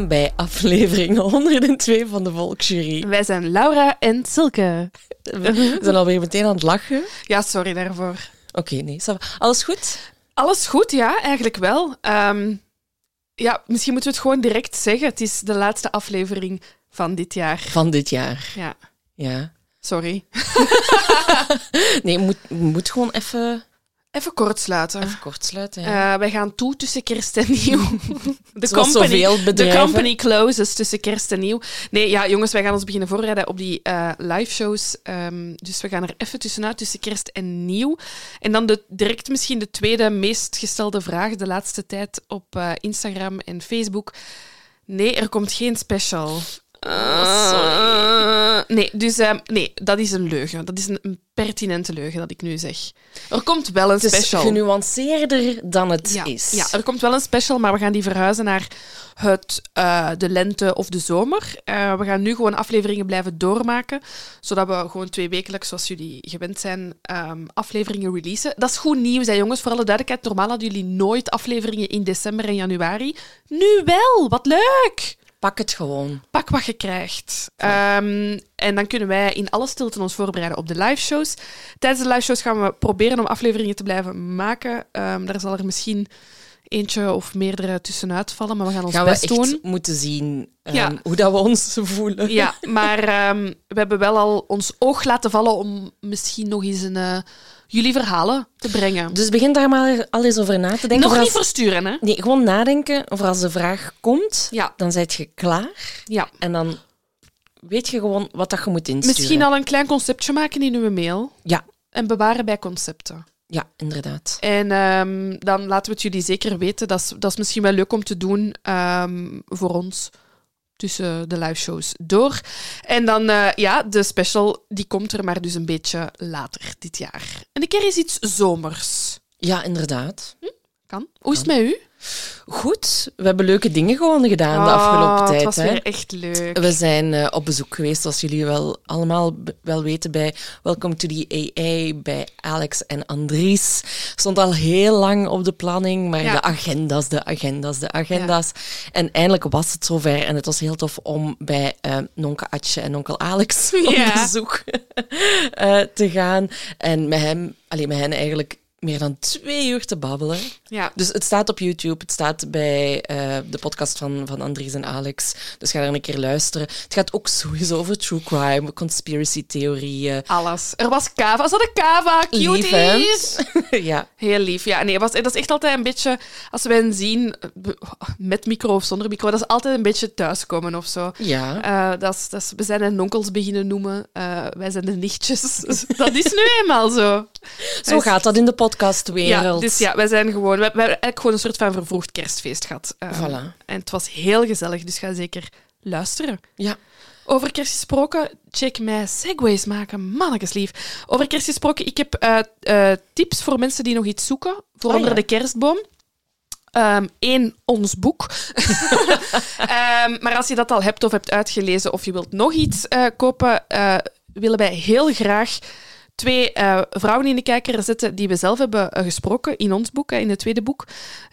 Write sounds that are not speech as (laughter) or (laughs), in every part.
Welkom bij aflevering (laughs) 102 van de Volksjury. Wij zijn Laura en Silke. We zijn alweer meteen aan het lachen. Ja, sorry daarvoor. Oké, nee. Alles goed? Alles goed, ja, eigenlijk wel. Ehm, ja, misschien moeten we het gewoon direct zeggen. Het is de laatste aflevering van dit jaar. Van dit jaar. Ja, Ja. sorry. (laughs) Nee, moet, moet gewoon even, Even kort sluiten. even kort sluiten. Ja. Eh, wij gaan toe tussen kerst en nieuw. (laughs) De zoveel de company closes tussen kerst en nieuw. Nee, ja, jongens, wij gaan ons beginnen voorbereiden op die eh, live shows. Ehm, dus we gaan er even tussenuit tussen kerst en nieuw. En dan de, direct misschien de tweede meest gestelde vraag de laatste tijd op eh, Instagram en Facebook. Nee, er komt geen special. Sorry. Nee, dus ehm, nee, dat is een leugen. Dat is een, een pertinente leugen dat ik nu zeg. Er komt wel een Het is special. genuanceerder dan het Ja, is. ja, er komt wel een special, maar we gaan die verhuizen naar het, eh, de lente of de zomer. Eh, we gaan nu gewoon afleveringen blijven doormaken, zodat we gewoon twee wekelijks, zoals jullie gewend zijn, ehm, afleveringen releasen. Dat is goed nieuws, hè, jongens. Voor alle duidelijkheid, normaal hadden jullie nooit afleveringen in december en januari. Nu wel, wat leuk! Pak het gewoon. Pak wat je krijgt. Ehm, en dan kunnen wij in alle stilte ons voorbereiden op de live shows. Tijdens de live shows gaan we proberen om afleveringen te blijven maken. Ehm, daar zal er misschien eentje of meerdere tussenuit vallen, maar we gaan ons Gaan we best echt doen. moeten zien Ja. hoe dat we ons voelen. Ja, (laughs) maar ehm, we hebben wel al ons oog laten vallen om misschien nog eens een, eh, jullie verhalen te brengen. Dus begin daar maar al eens over na te denken. nog niet versturen, hè? Nee, gewoon nadenken. Of als de vraag komt, Ja. dan zijt je klaar. Ja. En dan weet je gewoon wat dat je moet insturen. Misschien al een klein conceptje maken in uw mail. Ja. En bewaren bij concepten. Ja, inderdaad. En ehm, dan laten we het jullie zeker weten. Dat is, dat is misschien wel leuk om te doen ehm, voor ons tussen de live shows door. En dan, eh, ja, de special die komt er maar dus een beetje later dit jaar. En een keer is iets zomers. Ja, inderdaad. Kan. Hoe is het met u? Goed, we hebben leuke dingen gewoon gedaan de Ah, afgelopen tijd. Het was hè. weer echt leuk. We zijn eh, op bezoek geweest, zoals jullie wel allemaal wel weten, bij Welcome to the AA, bij Alex en Andries. Stond al heel lang op de planning, maar Ja. de agenda's, de agenda's, de agenda's. En eindelijk was het zover en het was heel tof om bij eh nonke Atje en onkel Alex (laughs) op bezoek (laughs) eh, te gaan. En met hem, alleen met hen eigenlijk meer dan twee uur te babbelen. Ja. Dus het staat op YouTube, het staat bij eh, de podcast van, van Andries en Alex. Dus ga er een keer luisteren. Het gaat ook sowieso over true crime, conspiracy theorieën. Alles. Er was kava. Ze hadden kava. Lief? Cuties. (laughs) ja, Heel lief. Ja, nee, was, dat is echt altijd een beetje... Als wij hen zien, met micro of zonder micro, dat is altijd een beetje thuiskomen of zo. ja. Eh, dat is, dat is, we zijn hen onkels beginnen noemen. Eh, wij zijn de nichtjes. (laughs) dat is nu eenmaal zo. Zo gaat dat in de podcastwereld. Ja, dus ja, wij zijn gewoon... We, hebben eigenlijk gewoon een soort van vervroegd kerstfeest gehad. Eh, Voilà. En het was heel gezellig, dus ga zeker luisteren. Ja. Over kerst gesproken, check mij segways maken, mannetjes lief. Over kerst gesproken, ik heb eh, eh, tips voor mensen die nog iets zoeken voor Ah, onder ja. de kerstboom. Eén, ons boek. (laughs) Ehm, maar als je dat al hebt of hebt uitgelezen of je wilt nog iets eh, kopen, willen wij heel graag twee eh, vrouwen in de kijker zetten die we zelf hebben eh, gesproken in ons boek, in het tweede boek.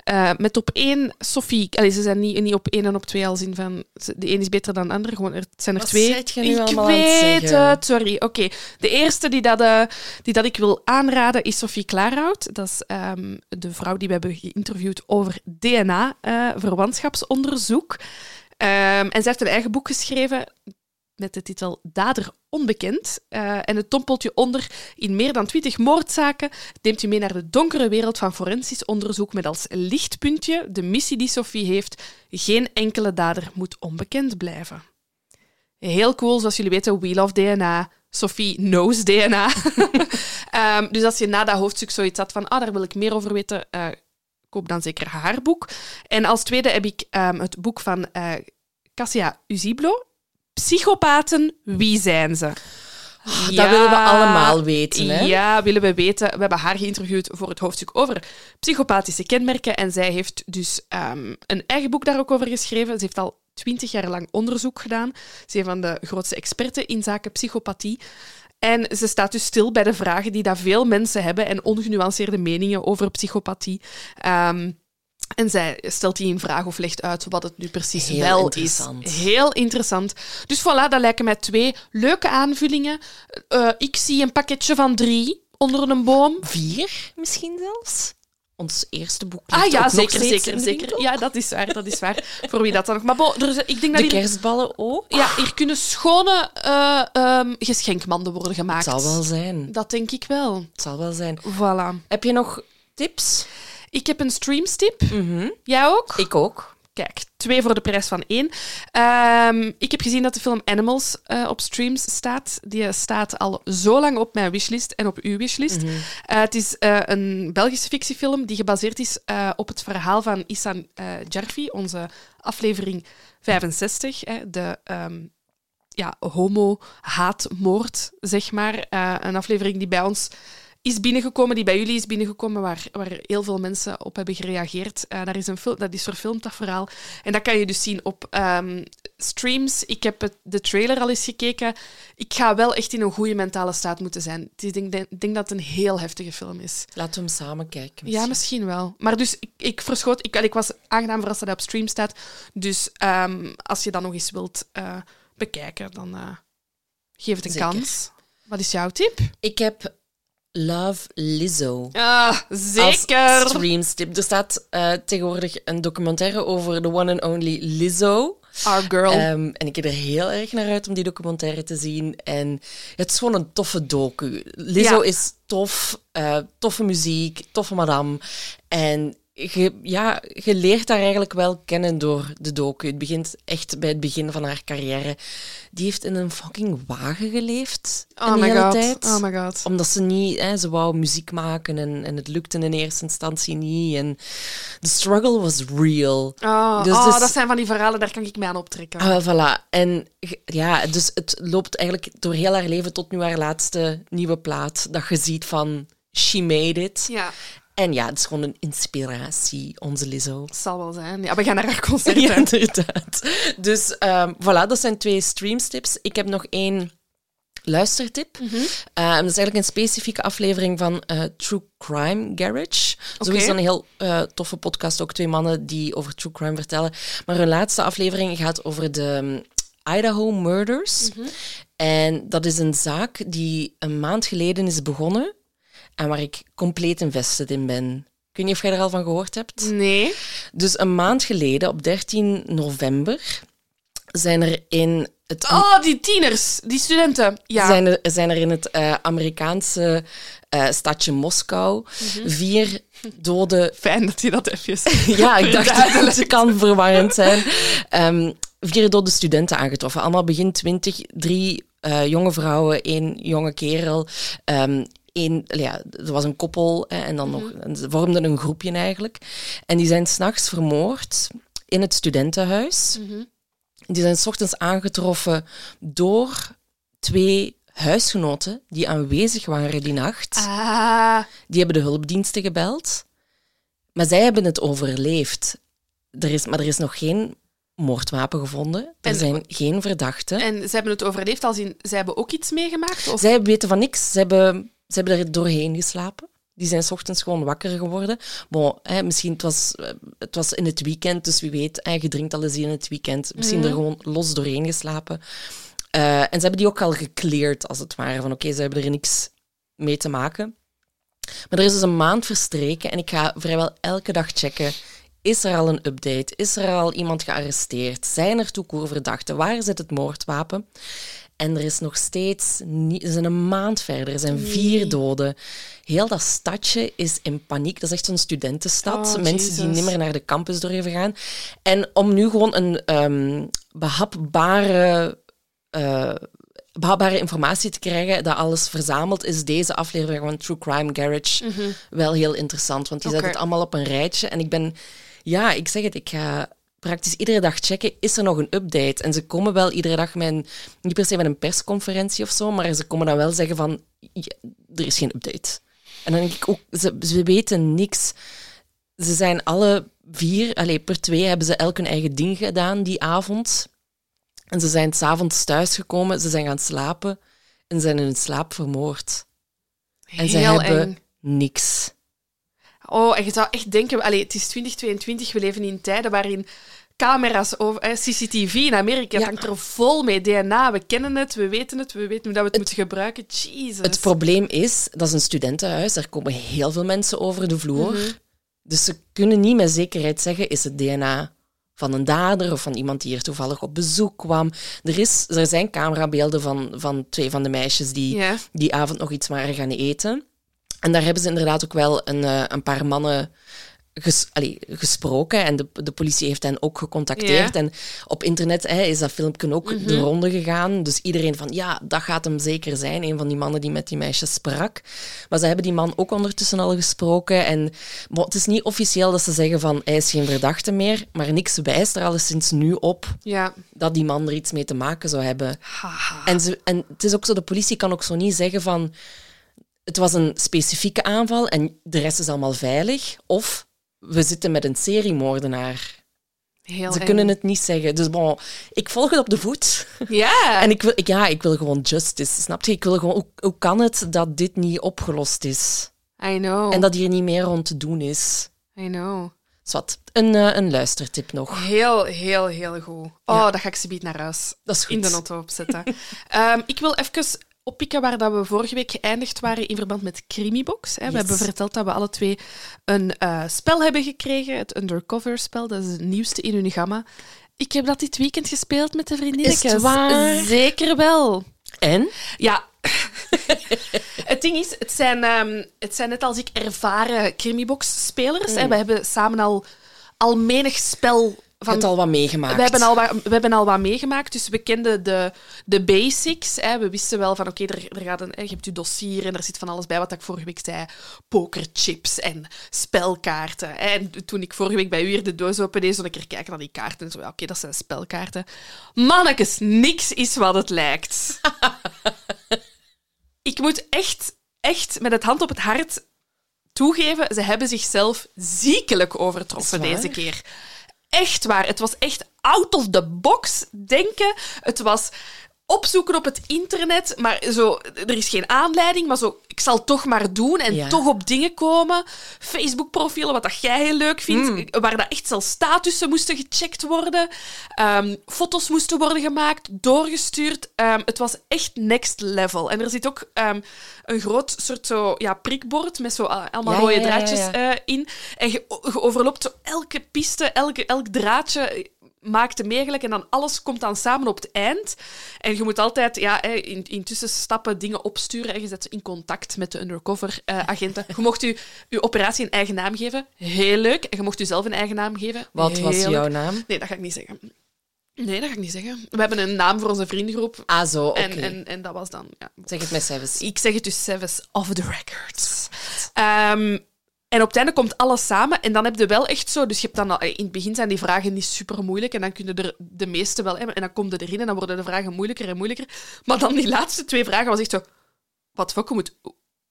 Eh, met op één Sophie. Allee, ze zijn niet, niet op één en op twee al zien van de een is beter dan de ander. Gewoon, er het zijn er Wat twee. ik weet het, sorry. Oké, de eerste die, dat, die dat ik wil aanraden is Sophie Klaarhout. Dat is ehm, de vrouw die we hebben geïnterviewd over DNA-verwantschapsonderzoek. Ehm, en zij heeft een eigen boek geschreven met de titel Dader onbekend. Eh, en het dompelt je onder in meer dan twintig moordzaken. Neemt je mee naar de donkere wereld van forensisch onderzoek met als lichtpuntje de missie die Sophie heeft. Geen enkele dader moet onbekend blijven. Heel cool, zoals jullie weten, We Love DNA. Sophie knows DNA. (laughs) Ehm, dus als je na dat hoofdstuk zoiets had van, ah, daar wil ik meer over weten, eh, koop dan zeker haar boek. En als tweede heb ik ehm, het boek van eh Cassia Uziblo. Psychopaten, wie zijn ze? Ah, Dat willen we allemaal weten, hè? Ja, willen we weten. We hebben haar geïnterviewd voor het hoofdstuk over psychopathische kenmerken. En zij heeft dus ehm, een eigen boek daar ook over geschreven. Ze heeft al twintig jaar lang onderzoek gedaan. Ze is een van de grootste experten in zaken psychopathie. En ze staat dus stil bij de vragen die dat veel mensen hebben en ongenuanceerde meningen over psychopathie. Ehm, en zij stelt die in vraag of legt uit wat het nu precies Heel wel is. Heel interessant. Dus voilà, dat lijken mij twee leuke aanvullingen. Eh, ik zie een pakketje van drie onder een boom. Vier misschien zelfs? Ons eerste boek Ah ja, zeker, zeker, zeker. Ja, dat is waar, dat is waar. Voor wie dat dan nog... Maar er is- ik denk dat De hier, kerstballen ook? ja, hier kunnen schone eh, ehm, geschenkmanden worden Het gemaakt. zal wel zijn. Dat denk ik wel. Het zal wel zijn. Voilà. Heb je nog tips? Ik heb een streamstip. Mhm. Jij ook? Ik ook. Kijk, twee voor de prijs van één. Ehm, ik heb gezien dat de film Animals eh, op streams staat. Die staat al zo lang op mijn wishlist en op uw wishlist. Mhm. Eh, het is eh, een Belgische fictiefilm die gebaseerd is op het verhaal van Issan eh Jarfi, onze aflevering 65. Hè, de ehm, ja, homo-haatmoord, zeg maar. Een aflevering die bij ons is binnengekomen, die bij jullie is binnengekomen, waar, waar heel veel mensen op hebben gereageerd. Eh, daar is een fil- dat is verfilmd, dat verhaal. En dat kan je dus zien op ehm, streams. Ik heb het, de trailer al eens gekeken. Ik ga wel echt in een goede mentale staat moeten zijn. Ik denk, denk, denk dat het een heel heftige film is. Laten we hem samen kijken. Ja, misschien wel. Maar dus, ik, ik verschoot... Ik, ik was aangenaam verrast dat hij op stream staat. Dus ehm, als je dat nog eens wilt eh, bekijken, dan eh, geef het een Zeker. kans. Wat is jouw tip? Ik heb Love Lizzo. Ah, zeker. Als streamstip. Er staat eh, tegenwoordig een documentaire over de one and only Lizzo. Our girl. Ehm, en ik heb er heel erg naar uit om die documentaire te zien. En het is gewoon een toffe docu. Lizzo Ja. is tof, eh, toffe muziek, toffe madame. En je, ja, je leert haar eigenlijk wel kennen door de docu. Het begint echt bij het begin van haar carrière. Die heeft in een fucking wagen geleefd oh een my hele god. tijd Oh my god. omdat ze niet, hè, ze wou muziek maken en, en het lukte in eerste instantie niet. En de struggle was real. Oh, Dus- oh, dus- dat zijn van die verhalen, daar kan ik mij aan optrekken. Ah, voilà. En ja, dus het loopt eigenlijk door heel haar leven tot nu haar laatste nieuwe plaat. Dat je ziet van, she made it. Ja, En ja, het is gewoon een inspiratie, onze Lizzo. het zal wel zijn. Ja, we gaan naar haar (laughs) concert. Ja, inderdaad. Dus ehm, voilà, dat zijn twee streamstips. Ik heb nog één luistertip. En dat is eigenlijk een specifieke aflevering van eh, True Crime Garage. Zo Oké. is een heel eh, toffe podcast, ook twee mannen die over true crime vertellen. Maar hun laatste aflevering gaat over de um, Idaho Murders. Mhm. En dat is een zaak die een maand geleden is begonnen en waar ik compleet invested in ben. Ik weet niet of jij er al van gehoord hebt. Nee. Dus een maand geleden, op 13 november, zijn er in het Oh, die tieners, die studenten. Ja. zijn, er, zijn er in het eh, Amerikaanse eh, stadje Moskou Mhm. vier dode... (laughs) Fijn dat je dat even... (laughs) Ja, ik dacht dat het kan verwarrend zijn. Ehm, vier dode studenten aangetroffen. Allemaal begin twintig. Drie eh, jonge vrouwen, één jonge kerel. Ehm één, ja, er was een koppel hè, en dan nog... en Ze vormden een groepje eigenlijk. En die zijn s'nachts vermoord in het studentenhuis. Mhm. Die zijn 's ochtends aangetroffen door twee huisgenoten die aanwezig waren die nacht. Ah, Die hebben de hulpdiensten gebeld. Maar zij hebben het overleefd. Er is, maar er is nog geen moordwapen gevonden. Er En- zijn geen verdachten. en ze hebben het overleefd als in... Ze hebben ook iets meegemaakt? Of? Zij weten van niks. Ze hebben ze hebben er doorheen geslapen. Die zijn 's ochtends gewoon wakker geworden. Bon, hè, misschien het was eh, het was in het weekend, dus wie weet, hè, je drinkt al eens in het weekend. Misschien er gewoon los doorheen geslapen. Eh, en ze hebben die ook al gecleared, als het ware. Van oké, ze hebben er niks mee te maken. Maar er is dus een maand verstreken en ik ga vrijwel elke dag checken. Is er al een update? Is er al iemand gearresteerd? Zijn er toekoorverdachten? Waar zit het moordwapen? En er is nog steeds niet, er zijn een maand verder, er zijn vier doden. Heel dat stadje is in paniek. Dat is echt een studentenstad. Oh, Mensen die niet meer naar de campus durven gaan. En om nu gewoon een ehm, behapbare, eh, behapbare informatie te krijgen dat alles verzameld is, deze aflevering van True Crime Garage wel heel interessant. Want die zet het allemaal op een rijtje. En ik ben, ja, ik zeg het, ik ga praktisch iedere dag checken, is er nog een update? En ze komen wel iedere dag met een, niet per se met een persconferentie of zo, maar ze komen dan wel zeggen van, ja, er is geen update. En dan denk ik ook, ze, ze weten niks. Ze zijn alle vier, allez, per twee hebben ze elk hun eigen ding gedaan die avond. En ze zijn s'avonds thuisgekomen, ze zijn gaan slapen en zijn in hun slaap vermoord. En ze hebben eng. niks. Oh, en je zou echt denken, allee, het is 2022, we leven in tijden waarin camera's, over, eh, CCTV in Amerika, Ja. hangt er vol mee. DNA, we kennen het, we weten het, we weten hoe dat we het, moeten gebruiken. Jesus. Het probleem is, dat is een studentenhuis, er komen heel veel mensen over de vloer. Mhm. Dus ze kunnen niet met zekerheid zeggen, is het DNA van een dader of van iemand die hier toevallig op bezoek kwam. Er, is, er zijn camerabeelden van, van twee van de meisjes die Ja. die avond nog iets waren gaan eten. En daar hebben ze inderdaad ook wel een, eh, een paar mannen ges, allee, gesproken. En de, de politie heeft hen ook gecontacteerd. Ja. En op internet hè, is dat filmpje ook de ronde gegaan. Dus iedereen van, ja, dat gaat hem zeker zijn. Een van die mannen die met die meisjes sprak. Maar ze hebben die man ook ondertussen al gesproken. En het is niet officieel dat ze zeggen van, hij is geen verdachte meer. Maar niks wijst er al sinds nu op Ja. dat die man er iets mee te maken zou hebben. En, ze, en het is ook zo, de politie kan ook zo niet zeggen van het was een specifieke aanval en de rest is allemaal veilig. Of we zitten met een seriemoordenaar. Heel Ze eng. kunnen het niet zeggen. Dus bon, ik volg het op de voet. Ja. (laughs) En ik wil, ik, ja, ik wil gewoon justice, snap je? Ik wil gewoon, hoe, hoe kan het dat dit niet opgelost is? I know. En dat hier niet meer rond te doen is? I know. Zwat, een, eh, een luistertip nog. Heel, heel, heel goed. Oh, Ja. dat ga ik ze naar huis. Dat is goed. In de auto opzetten. (laughs) Ehm, ik wil even oppikken waar dat we vorige week geëindigd waren in verband met Crimibox. Hè. Yes. We hebben verteld dat we alle twee een eh, spel hebben gekregen. Het Undercover spel. Dat is het nieuwste in hun gamma. Ik heb dat dit weekend gespeeld met de vriendinnetjes. Is het waar? Zeker wel. En? Ja. (laughs) het ding is, het zijn, ehm, het zijn net als ik ervaren Crimibox-spelers. Mm. We hebben samen al, al menig spel Je van hebt al wat meegemaakt. we hebben, al wat, we hebben al wat meegemaakt, dus we kenden de, de basics. Hè. We wisten wel van, oké, er, er gaat een, je hebt je dossier en er zit van alles bij, wat ik vorige week zei. Pokerchips en spelkaarten. hè. En toen ik vorige week bij u hier de doos opendeed, zon ik er kijken naar die kaarten en zo. Ja, oké, dat zijn spelkaarten. Mannekes, niks is wat het lijkt. (laughs) ik moet echt, echt met het hand op het hart toegeven, ze hebben zichzelf ziekelijk overtroffen deze keer. Echt waar. Het was echt out of the box denken. Het was opzoeken op het internet, maar zo, er is geen aanleiding, maar zo, ik zal toch maar doen en Ja. toch op dingen komen. Facebook-profielen, wat dat jij heel leuk vindt, Mm. waar dat echt zelfs statussen moesten gecheckt worden, Ehm, foto's moesten worden gemaakt, doorgestuurd. Ehm, het was echt next level. En er zit ook ehm, een groot soort zo, ja, prikbord met zo ah, allemaal Ja, rode ja, draadjes eh, in. En je, je overloopt zo elke piste, elke, elk draadje eh, maakt hem meegelijk en dan alles komt dan samen op het eind. En je moet altijd ja, eh, in, in tussenstappen dingen opsturen en je zet ze in contact met de undercover-agenten. (laughs) je mocht je, je operatie een eigen naam geven. Heel leuk. En je mocht jezelf een eigen naam geven. Wat was jouw leuk. naam? Nee, dat ga ik niet zeggen. Nee, dat ga ik niet zeggen. We hebben een naam voor onze vriendengroep. Ah, zo, oké. En, en, en dat was dan... Ja. Zeg het met cijfers. Ik zeg het dus zelfs off the records. En op het einde komt alles samen. En dan heb je wel echt zo... Dus je hebt dan al, in het begin zijn die vragen niet super moeilijk. En dan kunnen er de meeste wel hebben. En dan komt je erin en dan worden de vragen moeilijker en moeilijker. Maar dan die laatste twee vragen was echt zo... Wat fuck, hoe moet,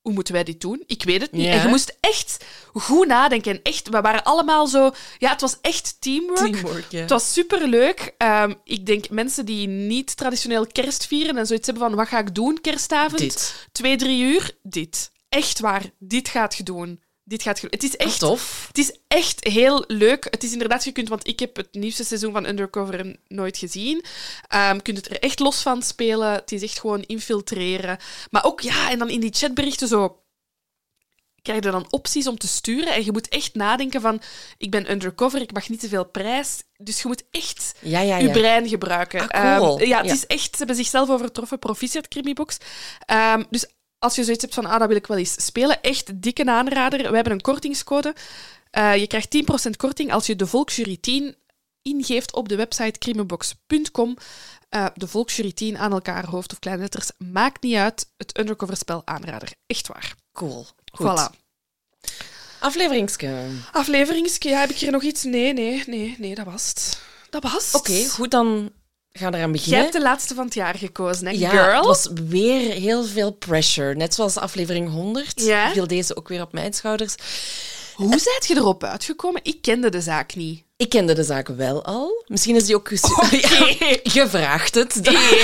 hoe moeten wij dit doen? Ik weet het niet. Ja. En je moest echt goed nadenken. En echt, we waren allemaal zo... Ja, het was echt teamwork. Teamwork, ja. Het was superleuk. Ehm ik denk mensen die niet traditioneel kerst vieren en zoiets hebben van, wat ga ik doen kerstavond? Dit. Twee, drie uur? Dit. Echt waar. Dit gaat je doen. Dit gaat je... Het is echt... tof. Het is echt heel leuk. Het is inderdaad, je kunt, want ik heb het nieuwste seizoen van Undercover nooit gezien. Ehm, je kunt het er echt los van spelen. Het is echt gewoon infiltreren. Maar ook, ja, en dan in die chatberichten zo krijg je dan opties om te sturen. En je moet echt nadenken van, ik ben undercover, ik mag niet te veel prijs. Dus je moet echt Ja, ja, je ja. brein gebruiken. Ah, cool. Ehm, ja, het Ja. is echt, ze hebben zichzelf overtroffen, proficiat Crimibox. Ehm dus als je zoiets hebt van, ah, dat wil ik wel eens spelen, echt dikke aanrader. We hebben een kortingscode. Eh, je krijgt 10% korting als je de Volksjury 10 ingeeft op de website crimibox.com. Eh, de Volksjury 10 aan elkaar, hoofd- of kleinletters, maakt niet uit. Het undercoverspel aanrader. Echt waar. Cool. Goed. Voilà. Afleveringske. Afleveringsje, ja, heb ik hier nog iets? Nee, nee, nee, nee, dat was het. Dat was het. Oké, goed, dan gaan we eraan beginnen. hebt de laatste van het jaar gekozen, hè? Ja, Girl. het was weer heel veel pressure. Net zoals aflevering 100 Ja? viel deze ook weer op mijn schouders. Hoe zijt je erop uitgekomen? Ik kende de zaak niet. Ik kende de zaak wel al. Misschien is die ook gesu- (laughs) Ja, je vraagt het.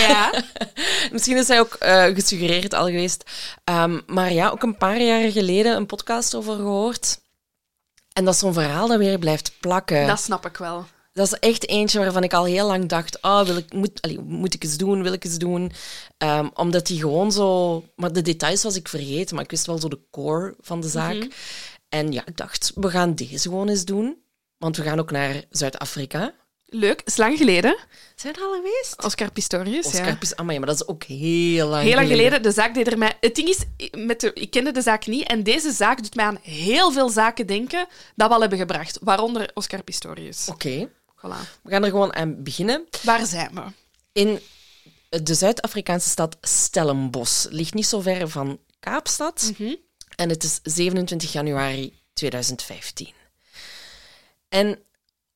Ja. (laughs) Misschien is hij ook eh, gesuggereerd al geweest. Ehm, maar ja, ook een paar jaar geleden een podcast over gehoord. En dat is zo'n verhaal dat weer blijft plakken. Dat snap ik wel. Dat is echt eentje waarvan ik al heel lang dacht: oh, wil ik, moet, allee, moet ik eens doen, wil ik eens doen? Ehm, omdat die gewoon zo. Maar de details was ik vergeten, maar ik wist wel zo de core van de zaak. Mhm. En ja, ik dacht: we gaan deze gewoon eens doen. Want we gaan ook naar Zuid-Afrika. Leuk. Is lang geleden. Zijn we er al geweest? Oscar Pistorius, Oscar ja. Pis- Amai, maar dat is ook heel lang Heel lang geleden. De zaak deed er mij... Het ding is, met de, ik kende de zaak niet. En deze zaak doet mij aan heel veel zaken denken dat we al hebben gebracht. Waaronder Oscar Pistorius. Oké, Voilà. we gaan er gewoon aan beginnen. Waar zijn we? In de Zuid-Afrikaanse stad Stellenbosch. Ligt niet zo ver van Kaapstad. Mhm. En het is 27 januari 2015. En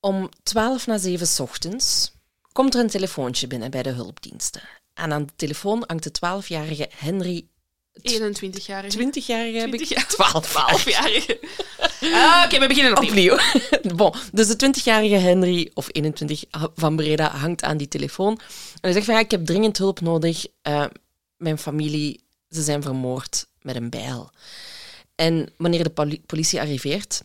om 12 na 7 's ochtends komt er een telefoontje binnen bij de hulpdiensten. En aan de telefoon hangt de 12-jarige Henry. 21-jarige. 20-jarige heb 20 ik? jaar. 12. 12-jarige. Ah, Oké, we beginnen opnieuw. Opnieuw. (laughs) bon, dus de 20-jarige Henry, of 21 van Breda, hangt aan die telefoon. En hij zegt van ja, ik heb dringend hulp nodig. Eh, mijn familie, ze zijn vermoord met een bijl. En wanneer de poli- politie arriveert,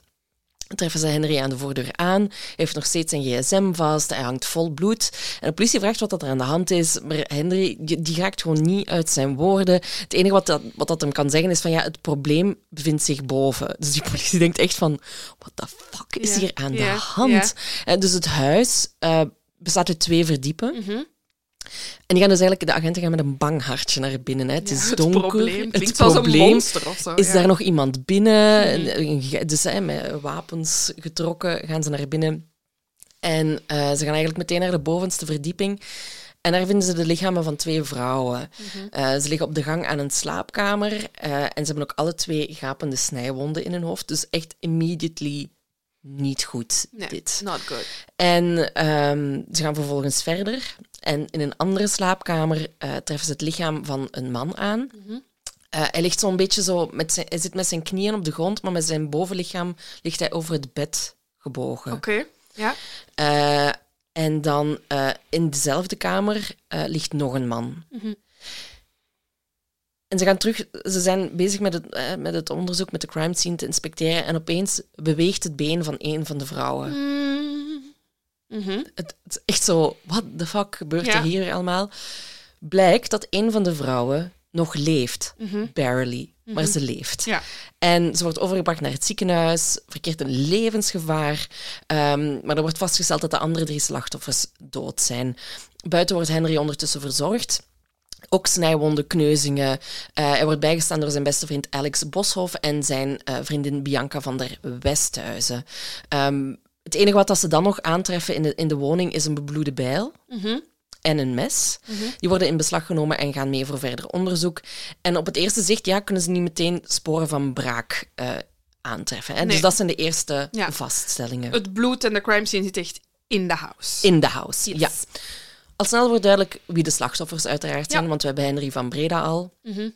treffen ze Henry aan de voordeur aan. Hij heeft nog steeds zijn gsm vast, hij hangt vol bloed. En de politie vraagt wat dat er aan de hand is, maar Henry die, die raakt gewoon niet uit zijn woorden. Het enige wat dat, wat dat hem kan zeggen is van ja, het probleem bevindt zich boven. Dus die (laughs) politie denkt echt van, what the fuck is Ja, hier aan ja, de hand? En dus het huis eh, bestaat uit twee verdiepen. Mhm. En die gaan dus eigenlijk, de agenten gaan met een bang hartje naar binnen. Hè. Het Ja, is het donker. probleem Het klinkt als een probleem monster of zo. is ja. daar nog iemand binnen? Een ge- Dus hè, met wapens getrokken gaan ze naar binnen. En eh, ze gaan eigenlijk meteen naar de bovenste verdieping. En daar vinden ze de lichamen van twee vrouwen. Mhm. Eh, ze liggen op de gang aan een slaapkamer. eh, en ze hebben ook alle twee gapende snijwonden in hun hoofd. Dus echt immediately niet goed, Nee, dit. not good. En ehm, ze gaan vervolgens verder. En in een andere slaapkamer eh, treffen ze het lichaam van een man aan. Mhm. Eh, hij ligt zo'n beetje zo, met zijn, hij zit met zijn knieën op de grond, maar met zijn bovenlichaam ligt hij over het bed gebogen. Oké. Ja. Eh, en dan in dezelfde kamer ligt nog een man. Mhm. En ze gaan terug, ze zijn bezig met het, met het onderzoek, met de crime scene te inspecteren. En opeens beweegt het been van een van de vrouwen. Mm. Mhm. Het, het is echt zo, what the fuck gebeurt Ja. er hier allemaal? Blijkt dat een van de vrouwen nog leeft. Mhm. Barely, maar ze leeft. Ja. En ze wordt overgebracht naar het ziekenhuis, verkeert een levensgevaar. Ehm, maar er wordt vastgesteld dat de andere drie slachtoffers dood zijn. Buiten wordt Henry ondertussen verzorgd. Ook snijwonden, kneuzingen. Eh, hij wordt bijgestaan door zijn beste vriend Alex Boshoff en zijn eh, vriendin Bianca van der Westhuizen. Ehm, het enige wat dat ze dan nog aantreffen in de, in de woning is een bebloede bijl Mhm. en een mes. Die worden in beslag genomen en gaan mee voor verder onderzoek. En op het eerste zicht ja, kunnen ze niet meteen sporen van braak eh, aantreffen. Hè? Nee. Dus dat zijn de eerste Ja. vaststellingen. Het bloed en de crime scene zit echt in de house. In de house, Yes. ja. Al snel wordt duidelijk wie de slachtoffers uiteraard zijn, Ja. want we hebben Henry van Breda al. Mhm.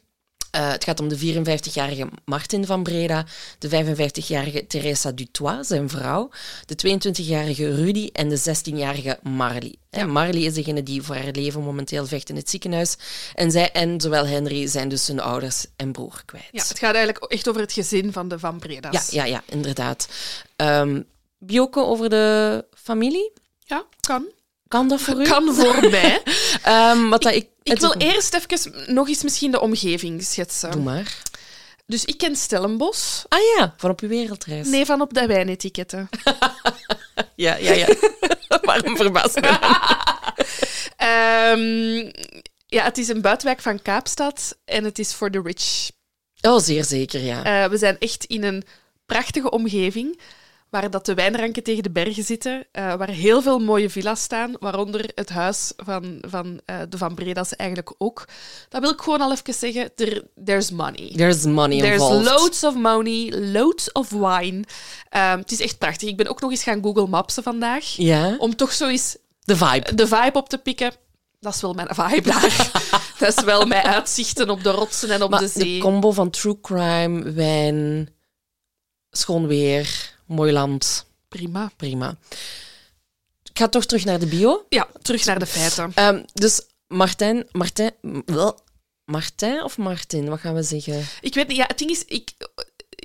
Eh, het gaat om de 54-jarige Martin van Breda, de 55-jarige Teresa Dutois, zijn vrouw, de 22-jarige Rudy en de 16-jarige Marley. Hè, Marley is degene die voor haar leven momenteel vecht in het ziekenhuis. En zij en zowel Henry zijn dus hun ouders en broer kwijt. Ja, het gaat eigenlijk echt over het gezin van de Van Breda's. ja, ja, ja, inderdaad. Bioke over de familie? Ja, kan. Kan dat voor u? Kan voor (laughs) mij. Ehm, wat dat ik, Ik wil eerst even nog eens misschien de omgeving schetsen. Doe maar. Dus ik ken Stellenbosch. Ah ja, van op uw wereldreis. Nee, van op de wijnetiketten. (laughs) Ja, ja, ja. (laughs) Waarom verbaast me? (laughs) Ehm, ja, het is een buitenwijk van Kaapstad en het is voor de rich. Oh, zeer zeker, ja. Eh, we zijn echt in een prachtige omgeving waar dat de wijnranken tegen de bergen zitten, eh, waar heel veel mooie villa's staan, waaronder het huis van, van eh, de Van Breda's eigenlijk ook. Dat wil ik gewoon al even zeggen. There, there's money. There's money There's involved. loads of money, loads of wine. Ehm, het is echt prachtig. Ik ben ook nog eens gaan Google Mapsen vandaag, om toch zo eens de vibe. de vibe op te pikken. Dat is wel mijn vibe daar. (laughs) dat is wel mijn uitzichten op de rotsen en op Maar de zee. de combo van true crime, wijn, schoon weer, mooi land, Prima. prima. Ik ga toch terug naar de bio. Ja, terug naar de feiten. Ehm, dus Martijn, Martijn, wel, Martijn of Martin, wat gaan we zeggen? Ik weet niet, ja, het ding is, ik,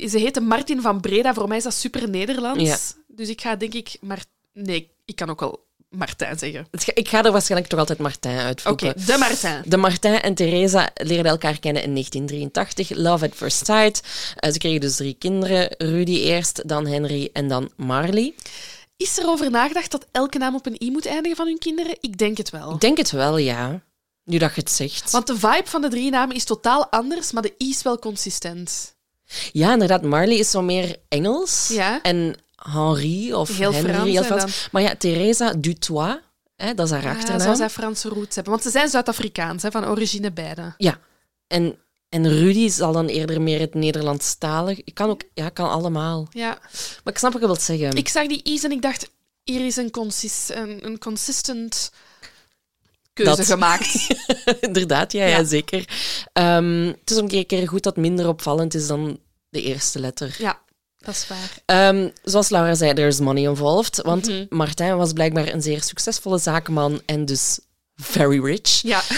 ze heette Martin van Breda. Voor mij is dat super Nederlands. Ja. Dus ik ga denk ik, maar nee, ik kan ook wel Martijn zeggen. Ik ga er waarschijnlijk toch altijd Martijn Oké, uitvoeren. de Martijn. De Martijn en Theresa leerden elkaar kennen in 1983. Love at first sight. Eh, ze kregen dus drie kinderen. Rudy eerst, dan Henry en dan Marley. Is er over nagedacht dat elke naam op een i moet eindigen van hun kinderen? Ik denk het wel. Ik denk het wel, ja. Nu dat je het zegt. Want de vibe van de drie namen is totaal anders, maar de i is wel consistent. Ja, inderdaad. Marley is zo meer Engels. Ja. En Henri of Heel Henry, Frans, heel en Frans. dan- Maar ja, Theresa Dutois, hè, dat is haar Ja, achternaam. zou zij Franse roots hebben. Want ze zijn Zuid-Afrikaans, hè, van origine beide. Ja. En, en Rudy zal dan eerder meer het Nederlandstalig. Ik kan ook, ja, kan allemaal. Ja. Maar ik snap wat je wilt zeggen. Ik zag die i's en ik dacht, hier is een, consis een, een consistent keuze Dat. gemaakt. (laughs) Inderdaad, ja, ja. Ja. zeker. Ehm, het is een keer goed dat het minder opvallend is dan de eerste letter. ja, dat is waar. Ehm, zoals Laura zei, there's money involved. Want Mhm. Martijn was blijkbaar een zeer succesvolle zakenman en dus very rich. Ja. (laughs)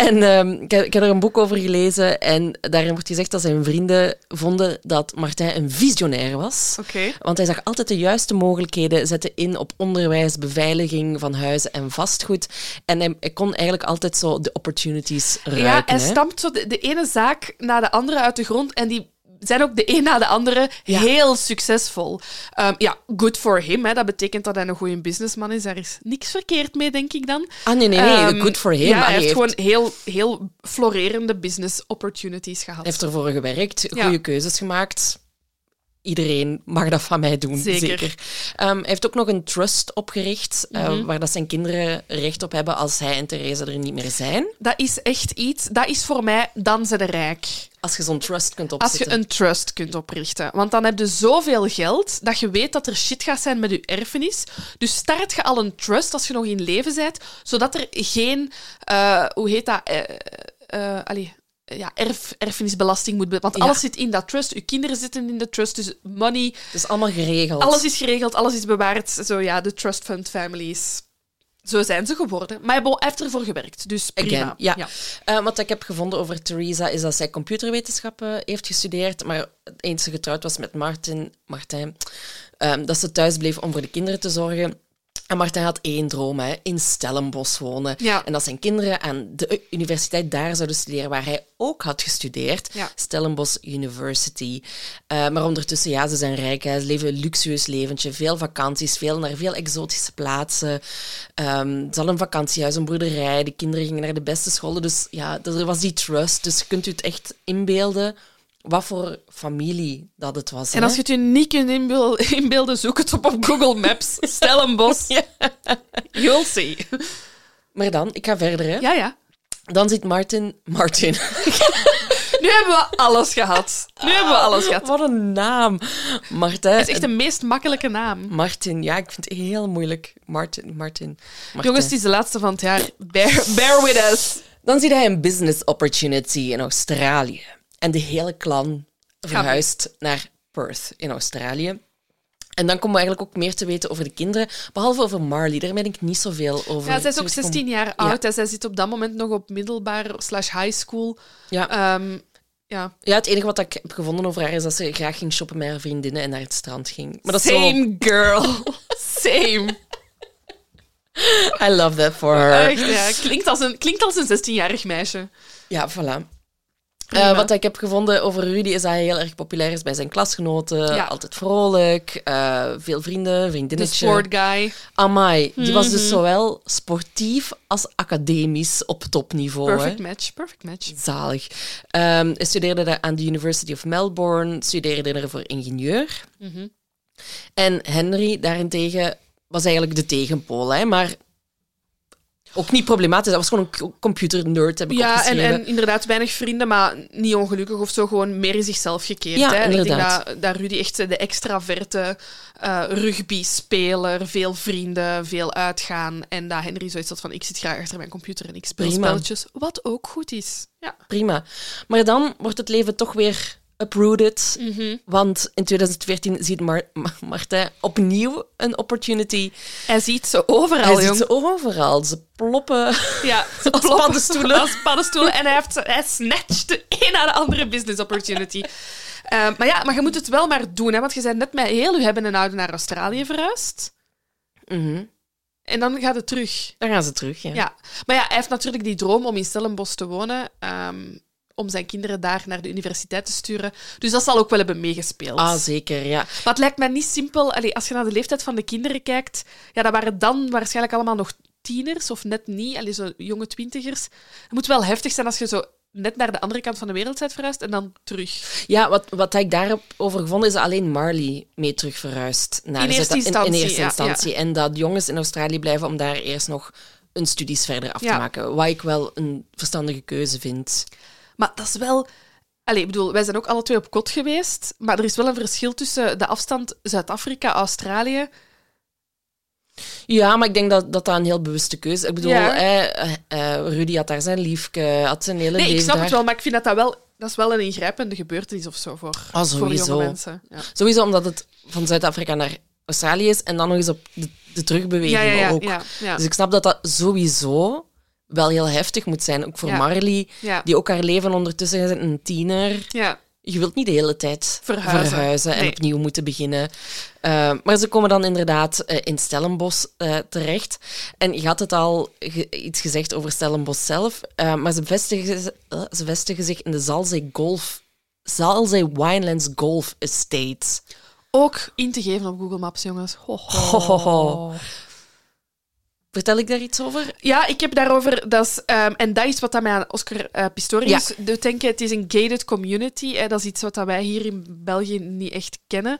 En ehm, ik, heb, ik heb er een boek over gelezen en daarin wordt gezegd dat zijn vrienden vonden dat Martijn een visionair was. Oké. Want hij zag altijd de juiste mogelijkheden zetten in op onderwijs, beveiliging van huizen en vastgoed. En hij, hij kon eigenlijk altijd zo de opportunities ruiken. Ja, hij stampt zo de, de ene zaak na de andere uit de grond en die zijn ook de een na de andere Ja. heel succesvol. Ehm, ja, good for him. Hè. Dat betekent dat hij een goede businessman is. Daar is niks verkeerd mee, denk ik dan. Ah, nee, nee, nee. Ehm, Good for him. Ja, hij heeft heeft, gewoon heel, heel florerende business opportunities gehad. heeft ervoor gewerkt, Ja. goede keuzes gemaakt. Iedereen mag dat van mij doen, Zeker. zeker. Ehm, hij heeft ook nog een trust opgericht, eh, Mhm. waar dat zijn kinderen recht op hebben als hij en Theresa er niet meer zijn. Dat is echt iets, dat is voor mij dan ze de rijk. Als je zo'n trust kunt Als opzetten. je een trust kunt oprichten. Want dan heb je zoveel geld dat je weet dat er shit gaat zijn met je erfenis. Dus start je al een trust als je nog in leven bent, zodat er geen, eh, hoe heet dat, eh, eh, allee, ja, erf, erfenisbelasting moet... Want Ja. alles zit in dat trust, je kinderen zitten in de trust, dus money, Het is allemaal geregeld. alles is geregeld, alles is bewaard. Zo ja, de trust fund families. Zo zijn ze geworden. Maar hij heeft ervoor gewerkt, dus prima. Again, ja. Eh, wat ik heb gevonden over Theresa is dat zij computerwetenschappen heeft gestudeerd, maar eens ze getrouwd was met Martin, Martijn, ehm, dat ze thuis bleef om voor de kinderen te zorgen. En Martijn had één droom, hè, in Stellenbosch wonen. Ja. En dat zijn kinderen aan de universiteit daar zouden studeren, waar hij ook had gestudeerd. Ja. Stellenbosch University. Eh, maar ondertussen, ja, ze zijn rijk. Hè. Ze leven een luxueus leventje. Veel vakanties, veel naar veel exotische plaatsen. Ehm ze hadden een vakantiehuis, een boerderij. De kinderen gingen naar de beste scholen. Dus ja, er was die trust. Dus kunt u het echt inbeelden wat voor familie dat het was. En hè? als je het je niet kunt inbeel- (laughs) inbeelden, zoek het op op Google Maps. (laughs) Stellenbosch. You'll see. Maar dan, ik ga verder. Hè. Ja, ja. Dan ziet Martin... Martin. (laughs) Nu hebben we alles gehad. Nu hebben we alles gehad. wat een naam. Martijn. Het is echt de meest makkelijke naam. Martin, ja, ik vind het heel moeilijk. Martin, Martin. Jongens, het is de laatste van het jaar. Bear, bear with us. Dan ziet hij een business opportunity in Australië. En de hele clan verhuist naar Perth in Australië. En dan komen we eigenlijk ook meer te weten over de kinderen, behalve over Marley. Daar ben ik niet zoveel over. Ja, zij is ook te weten 16 gekomen. jaar oud en zij zit op dat moment nog op middelbaar slash high school. Ja. Ehm, ja. ja, het enige wat ik heb gevonden over haar is dat ze graag ging shoppen met haar vriendinnen en naar het strand ging. Maar dat zo... Same girl. (laughs) Same. I love that for her. Echt, ja. Klinkt als een, klinkt als een 16-jarig meisje. Ja, voilà. Eh, wat ik heb gevonden over Rudy is dat hij heel erg populair is bij zijn klasgenoten. Ja. Altijd vrolijk, eh, veel vrienden, De vriendinnetje. sport guy. Amai, die was Mhm. dus zowel sportief als academisch op topniveau. hè. Perfect match. Perfect match. Zalig. Hij studeerde daar aan de University of Melbourne, studeerde er voor ingenieur. Mhm. En Henry daarentegen was eigenlijk de tegenpool, hè, maar ook niet problematisch. Dat was gewoon een computer-nerd, heb ik Ja, en, en inderdaad weinig vrienden, maar niet ongelukkig of zo. Gewoon meer in zichzelf gekeerd. Ja, hè. Ik denk inderdaad. dat, dat Rudy echt de extraverte eh rugby-speler, veel vrienden, veel uitgaan. En dat Henry zoiets had van, ik zit graag achter mijn computer en ik speel Prima. spelletjes. Wat ook goed is. Ja. Prima. Maar dan wordt het leven toch weer uprooted. Mhm. Want in 2014 ziet Mar Ma- Martijn opnieuw een opportunity. Hij ziet ze overal, Hij ziet ze overal. Ze ploppen. Ja, (laughs) ze Als ploppen paddenstoelen. Als paddenstoelen. En hij, heeft, hij snatcht de een na de andere business opportunity. (laughs) Eh, maar ja, maar je moet het wel maar doen, hè, want je bent net met heel je hebben en houden naar Australië verhuisd. Mhm. En dan gaat het terug. Dan gaan ze terug, ja. Ja. Maar ja, hij heeft natuurlijk die droom om in Stellenbosch te wonen. ehm, om zijn kinderen daar naar de universiteit te sturen. Dus dat zal ook wel hebben meegespeeld. Ah, zeker, ja. Maar het lijkt mij niet simpel. Allee, als je naar de leeftijd van de kinderen kijkt, ja, dat waren dan waarschijnlijk allemaal nog tieners of net niet, allee, zo jonge twintigers. Het moet wel heftig zijn als je zo net naar de andere kant van de wereld bent verhuisd en dan terug. Ja, wat, wat ik daarop over gevonden is dat alleen Marley mee terug verhuist. Naar In eerste Zuid- in, in instantie, eerste ja, instantie. En dat jongens in Australië blijven om daar eerst nog hun studies verder af Ja. te maken. Wat ik wel een verstandige keuze vind. Maar dat is wel... Allee, ik bedoel, wij zijn ook alle twee op kot geweest, maar er is wel een verschil tussen de afstand Zuid-Afrika-Australië. Ja, maar ik denk dat dat, dat een heel bewuste keuze is. Ik bedoel, Ja. eh, eh, Rudy had daar zijn liefke, had zijn hele Nee, leven ik snap daar. het wel, maar ik vind dat dat wel... Dat is wel een ingrijpende gebeurtenis of zo voor, Ah, voor jonge mensen. Ja. Sowieso omdat het van Zuid-Afrika naar Australië is en dan nog eens op de, de terugbeweging Ja, ook. Dus ik snap dat dat sowieso wel heel heftig moet zijn. Ook voor Ja. Marley, ja. die ook haar leven ondertussen is een tiener. ja. Je wilt niet de hele tijd Verhuizen. en Nee. opnieuw moeten beginnen. Uh, maar ze komen dan inderdaad uh, in Stellenbosch uh, terecht. En je had het al ge iets gezegd over Stellenbosch zelf. Maar ze vestigen, ze vestigen zich in de Zalzee Golf... Zalzee Winelands Golf Estate. Ook in te geven op Google Maps, jongens. Ho, ho. Ho, ho, ho. Vertel ik daar iets over? Ja, ik heb daarover. Dat is, um, en dat is wat dat mij aan Oscar uh, Pistorius ja. doet denken. Het is een gated community. Hè. Dat is iets wat dat wij hier in België niet echt kennen.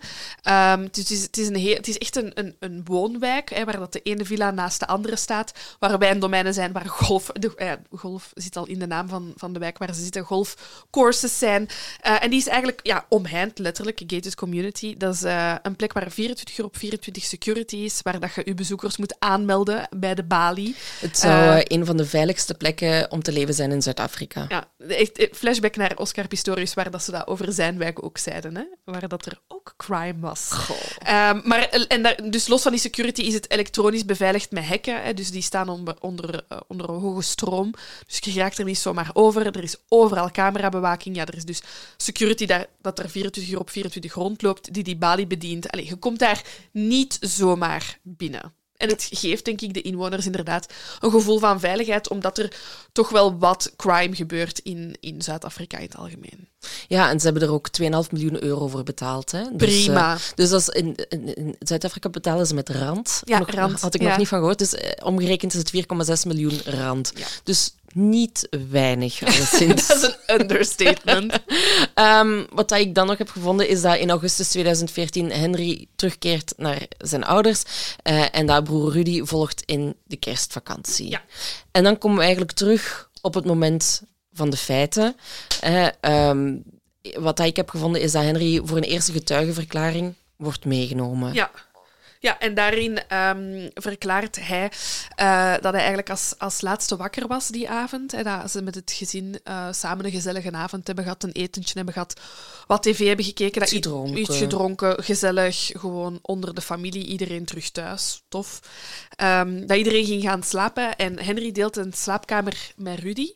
Um, het, is, het, is een heel, het is echt een, een, een woonwijk hè, waar dat de ene villa naast de andere staat. Waar wij een domeinen zijn waar golf. De, uh, golf zit al in de naam van, van de wijk waar ze zitten. Golfcourses zijn. Uh, en die is eigenlijk ja, omheind, letterlijk. Gated community. Dat is uh, een plek waar 24 uur op 24 security is. Waar dat je je bezoekers moet aanmelden bij de balie. Het zou uh, een van de veiligste plekken om te leven zijn in Zuid-Afrika. Ja, echt flashback naar Oscar Pistorius, waar dat ze dat over zijn wijk ook zeiden. Hè? Waar dat er ook crime was. Um, maar, en daar, dus los van die security is het elektronisch beveiligd met hekken. Hè? Dus die staan onder, onder, onder een hoge stroom. Dus je raakt er niet zomaar over. Er is overal camerabewaking. Ja, er is dus security daar, dat er 24 uur op 24 rondloopt, die die balie bedient. Allee, je komt daar niet zomaar binnen. En het geeft, denk ik, de inwoners inderdaad een gevoel van veiligheid, omdat er toch wel wat crime gebeurt in, in Zuid-Afrika in het algemeen. Ja, en ze hebben er ook 2,5 miljoen euro voor betaald. Hè? Dus, Prima. Uh, dus is in, in, in Zuid-Afrika betalen ze met rand. Ja, nog, rand. Had ik ja. nog niet van gehoord. Dus uh, omgerekend is het 4,6 miljoen rand. Ja. Dus niet weinig, alleszins. (laughs) dat is een understatement. um, (laughs) wat ik dan nog heb gevonden, is dat in augustus 2014 Henry terugkeert naar zijn ouders. Uh, en dat broer Rudy volgt in de kerstvakantie. Ja. En dan komen we eigenlijk terug op het moment van de feiten. Um, wat ik heb gevonden is dat Henry voor een eerste getuigenverklaring wordt meegenomen. Ja. Ja, en daarin ehm, verklaart hij eh, dat hij eigenlijk als, als laatste wakker was die avond. En dat ze met het gezin eh, samen een gezellige avond hebben gehad, een etentje hebben gehad, wat tv hebben gekeken. Iets dat gedronken. Iets gedronken, gezellig, gewoon onder de familie, iedereen terug thuis. Tof. Ehm, dat iedereen ging gaan slapen en Henry deelt een slaapkamer met Rudy.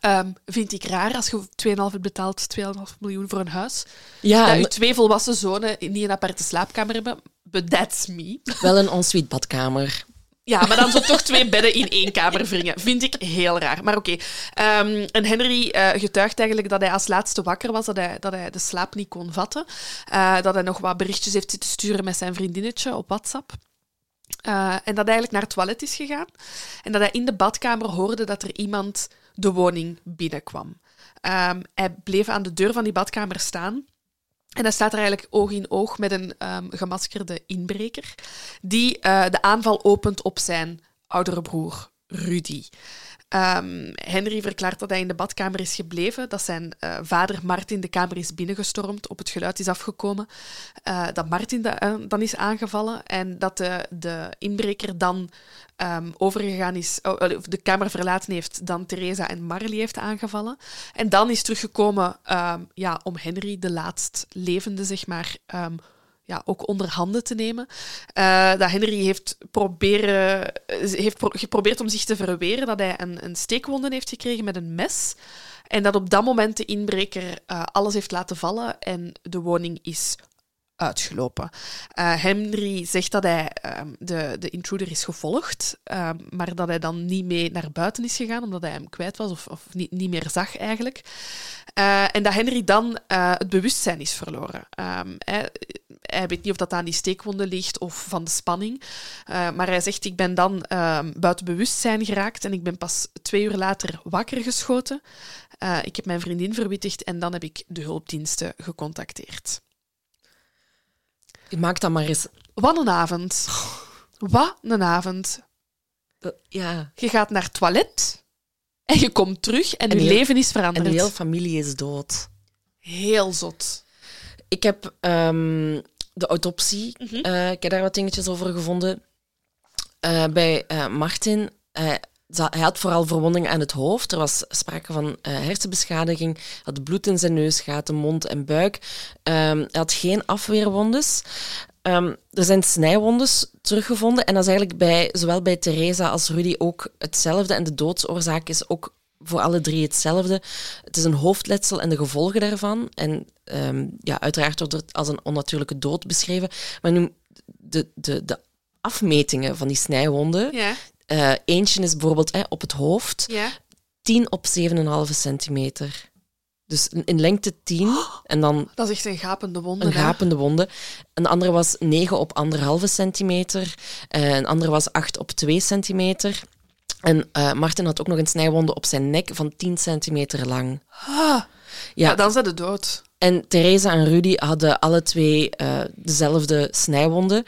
Ehm, vind ik raar als je 2,5 hebt betaald, 2,5 miljoen voor een huis. Ja, dat je twee volwassen zonen niet een aparte slaapkamer hebben. But that's me. wel een ensuite badkamer. Ja, maar dan zo toch twee bedden in één kamer wringen. Vind ik heel raar. Maar oké. Ehm, en Henry eh, getuigt eigenlijk dat hij als laatste wakker was, dat hij, dat hij de slaap niet kon vatten. Eh, dat hij nog wat berichtjes heeft zitten sturen met zijn vriendinnetje op WhatsApp. Eh, en dat hij eigenlijk naar het toilet is gegaan. En dat hij in de badkamer hoorde dat er iemand de woning binnenkwam. Ehm, hij bleef aan de deur van die badkamer staan. En hij staat er eigenlijk oog in oog met een ehm, gemaskerde inbreker, die eh, de aanval opent op zijn oudere broer Rudy. Ehm, Henry verklaart dat hij in de badkamer is gebleven, dat zijn eh, vader Martin de kamer is binnengestormd, op het geluid is afgekomen, eh, dat Martin da- eh, dan is aangevallen en dat de, de inbreker dan ehm, overgegaan is, oh, of de kamer verlaten heeft, dan Theresa en Marley heeft aangevallen. En dan is teruggekomen ehm, ja, om Henry, de laatst levende, zeg maar, ja, ook onder handen te nemen. Eh, dat Henry heeft, proberen, eh, heeft pro- geprobeerd om zich te verweren, dat hij een, een steekwonden heeft gekregen met een mes. En dat op dat moment de inbreker eh, alles heeft laten vallen en de woning is uitgelopen. Henry zegt dat hij ehm, de, de intruder is gevolgd, ehm, maar dat hij dan niet mee naar buiten is gegaan, omdat hij hem kwijt was of, of niet, niet meer zag eigenlijk. En dat Henry dan het bewustzijn is verloren. Ehm, hij, hij weet niet of dat aan die steekwonden ligt of van de spanning. Eh, maar hij zegt, ik ben dan ehm, buiten bewustzijn geraakt en ik ben pas twee uur later wakker geschoten. Eh, ik heb mijn vriendin verwittigd en dan heb ik de hulpdiensten gecontacteerd. Je maakt dat maar eens... Wat een avond. Wat een avond. eh, ja. Je gaat naar het toilet en je komt terug en, En je heel- leven is En veranderd. de hele familie is dood. Heel zot. Ik heb ehm, de autopsie, Mhm. eh, ik heb daar wat dingetjes over gevonden. Eh, bij eh, Martin, hij had vooral verwondingen aan het hoofd. Er was sprake van hersenbeschadiging. Hij had bloed in zijn neusgaten, mond en buik. Ehm, hij had geen afweerwondes. Ehm, er zijn snijwondes teruggevonden. En dat is eigenlijk bij, zowel bij Theresa als Rudy ook hetzelfde. En de doodsoorzaak is ook voor alle drie hetzelfde. Het is een hoofdletsel en de gevolgen daarvan. En ehm, ja, uiteraard wordt het als een onnatuurlijke dood beschreven. Maar nu, de, de, de afmetingen van die snijwonden. Ja, eh, eentje is bijvoorbeeld hè, op het hoofd ja. 10 op 7,5 centimeter. Dus in, lengte 10 en dan Dat is echt een gapende wonde. een hè? gapende wonde. Een andere was 9 op 1,5 centimeter. Eh, een andere was 8 op 2 centimeter. En eh, Martin had ook nog een snijwonde op zijn nek van 10 centimeter lang. Ah, Ja, ja, dan zijn de dood. En Theresa en Rudy hadden alle twee eh, dezelfde snijwonden.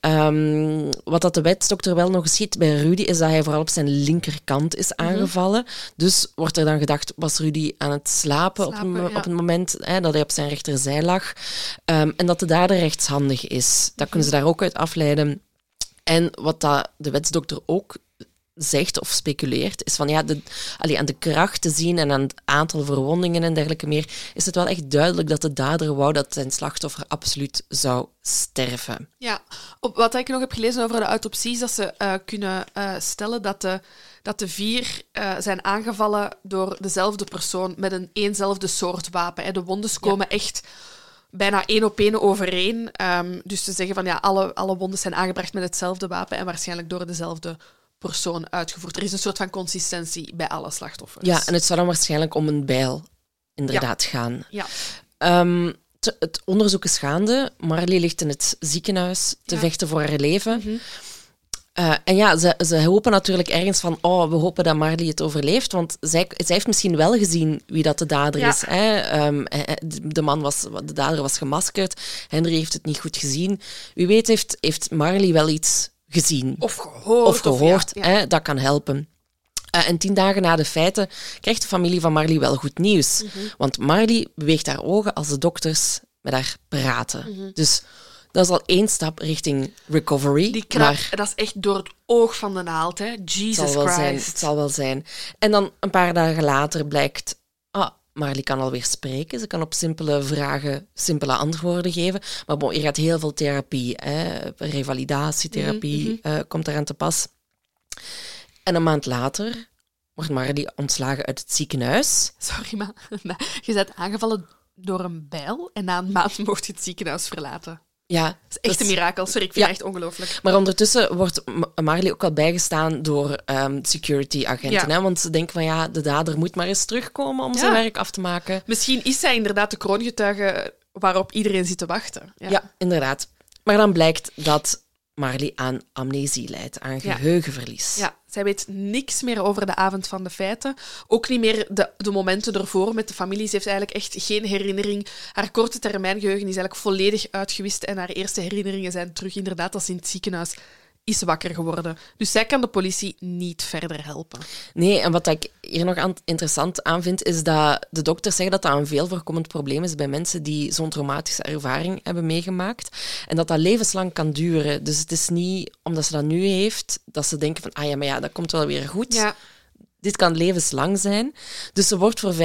Ehm, wat dat de wetsdokter wel nog ziet bij Rudy is dat hij vooral op zijn linkerkant is aangevallen. Dus wordt er dan gedacht, was Rudy aan het slapen, op, Slapen, een, mo- ja. op het moment hè, dat hij op zijn rechtterzij lag. Ehm, en dat de dader rechtshandig is. Dat kunnen ze daar ook uit afleiden. En wat dat de wetsdokter ook zegt of speculeert, is van ja, de, allee, aan de kracht te zien en aan het aantal verwondingen en dergelijke meer, is het wel echt duidelijk dat de dader wou dat zijn slachtoffer absoluut zou sterven. Ja, op wat ik nog heb gelezen over de autopsie is dat ze eh, kunnen eh, stellen dat de, dat de vier eh, zijn aangevallen door dezelfde persoon met een eenzelfde soort wapen. Hè. De wondes komen echt bijna één op één overeen. Ehm, dus te zeggen van ja, alle, alle wondes zijn aangebracht met hetzelfde wapen en waarschijnlijk door dezelfde persoon uitgevoerd. Er is een soort van consistentie bij alle slachtoffers. Ja, en het zou dan waarschijnlijk om een bijl inderdaad gaan. Ja. Ehm, te- het onderzoek is gaande. Marley ligt in het ziekenhuis te Ja. vechten voor haar leven. Mhm. Eh, en ja, ze, ze hopen natuurlijk ergens van, oh, we hopen dat Marley het overleeft, want zij, zij heeft misschien wel gezien wie dat de dader Ja. is. Hè? Ehm, eh, eh, de, de man was, de dader was gemaskerd, Henry heeft het niet goed gezien. Wie weet heeft, heeft Marley wel iets gezien Of gehoord. of gehoord, ja, ja. Hè? dat kan helpen. Eh, en tien dagen na de feiten krijgt de familie van Marley wel goed nieuws. Want Marley beweegt haar ogen als de dokters met haar praten. Dus Dat is al één stap richting recovery. Die knap, maar dat is echt door het oog van de naald, hè. het Jesus zal, wel zijn, Christ. het zal wel zijn. En dan een paar dagen later blijkt... Ah, Marley kan alweer spreken. Ze kan op simpele vragen simpele antwoorden geven. Maar bon, hier gaat heel veel therapie. Hè. Revalidatietherapie Mhm, eh, komt eraan te pas. En een maand later wordt Marley ontslagen uit het ziekenhuis. Sorry, maar (laughs) je bent aangevallen door een bijl en na een maand mocht je het ziekenhuis verlaten. Ja, Dat is echt een mirakel. Sorry, ik vind Ja. het echt ongelooflijk. Maar ondertussen wordt Marley ook al bijgestaan door ehm, security-agenten. Ja. Hè? Want ze denken van ja, de dader moet maar eens terugkomen om zijn werk af te maken. Misschien is zij inderdaad de kroongetuige waarop iedereen zit te wachten. Ja. inderdaad. Maar dan blijkt dat Marley aan amnesie leidt, aan geheugenverlies. Ja, zij weet niks meer over de avond van de feiten. Ook niet meer de, de momenten ervoor met de familie. Ze heeft eigenlijk echt geen herinnering. Haar korte termijn geheugen is eigenlijk volledig uitgewist. En haar eerste herinneringen zijn terug inderdaad als in het ziekenhuis is wakker geworden. Dus zij kan de politie niet verder helpen. Nee, en wat ik hier nog aan, interessant aan vind, is dat de dokters zeggen dat dat een veel voorkomend probleem is bij mensen die zo'n traumatische ervaring hebben meegemaakt. En dat dat levenslang kan duren. Dus het is niet omdat ze dat nu heeft, dat ze denken van, ah ja, maar ja, dat komt wel weer goed. Ja, Dit kan levenslang zijn. Dus ze wordt voor 95%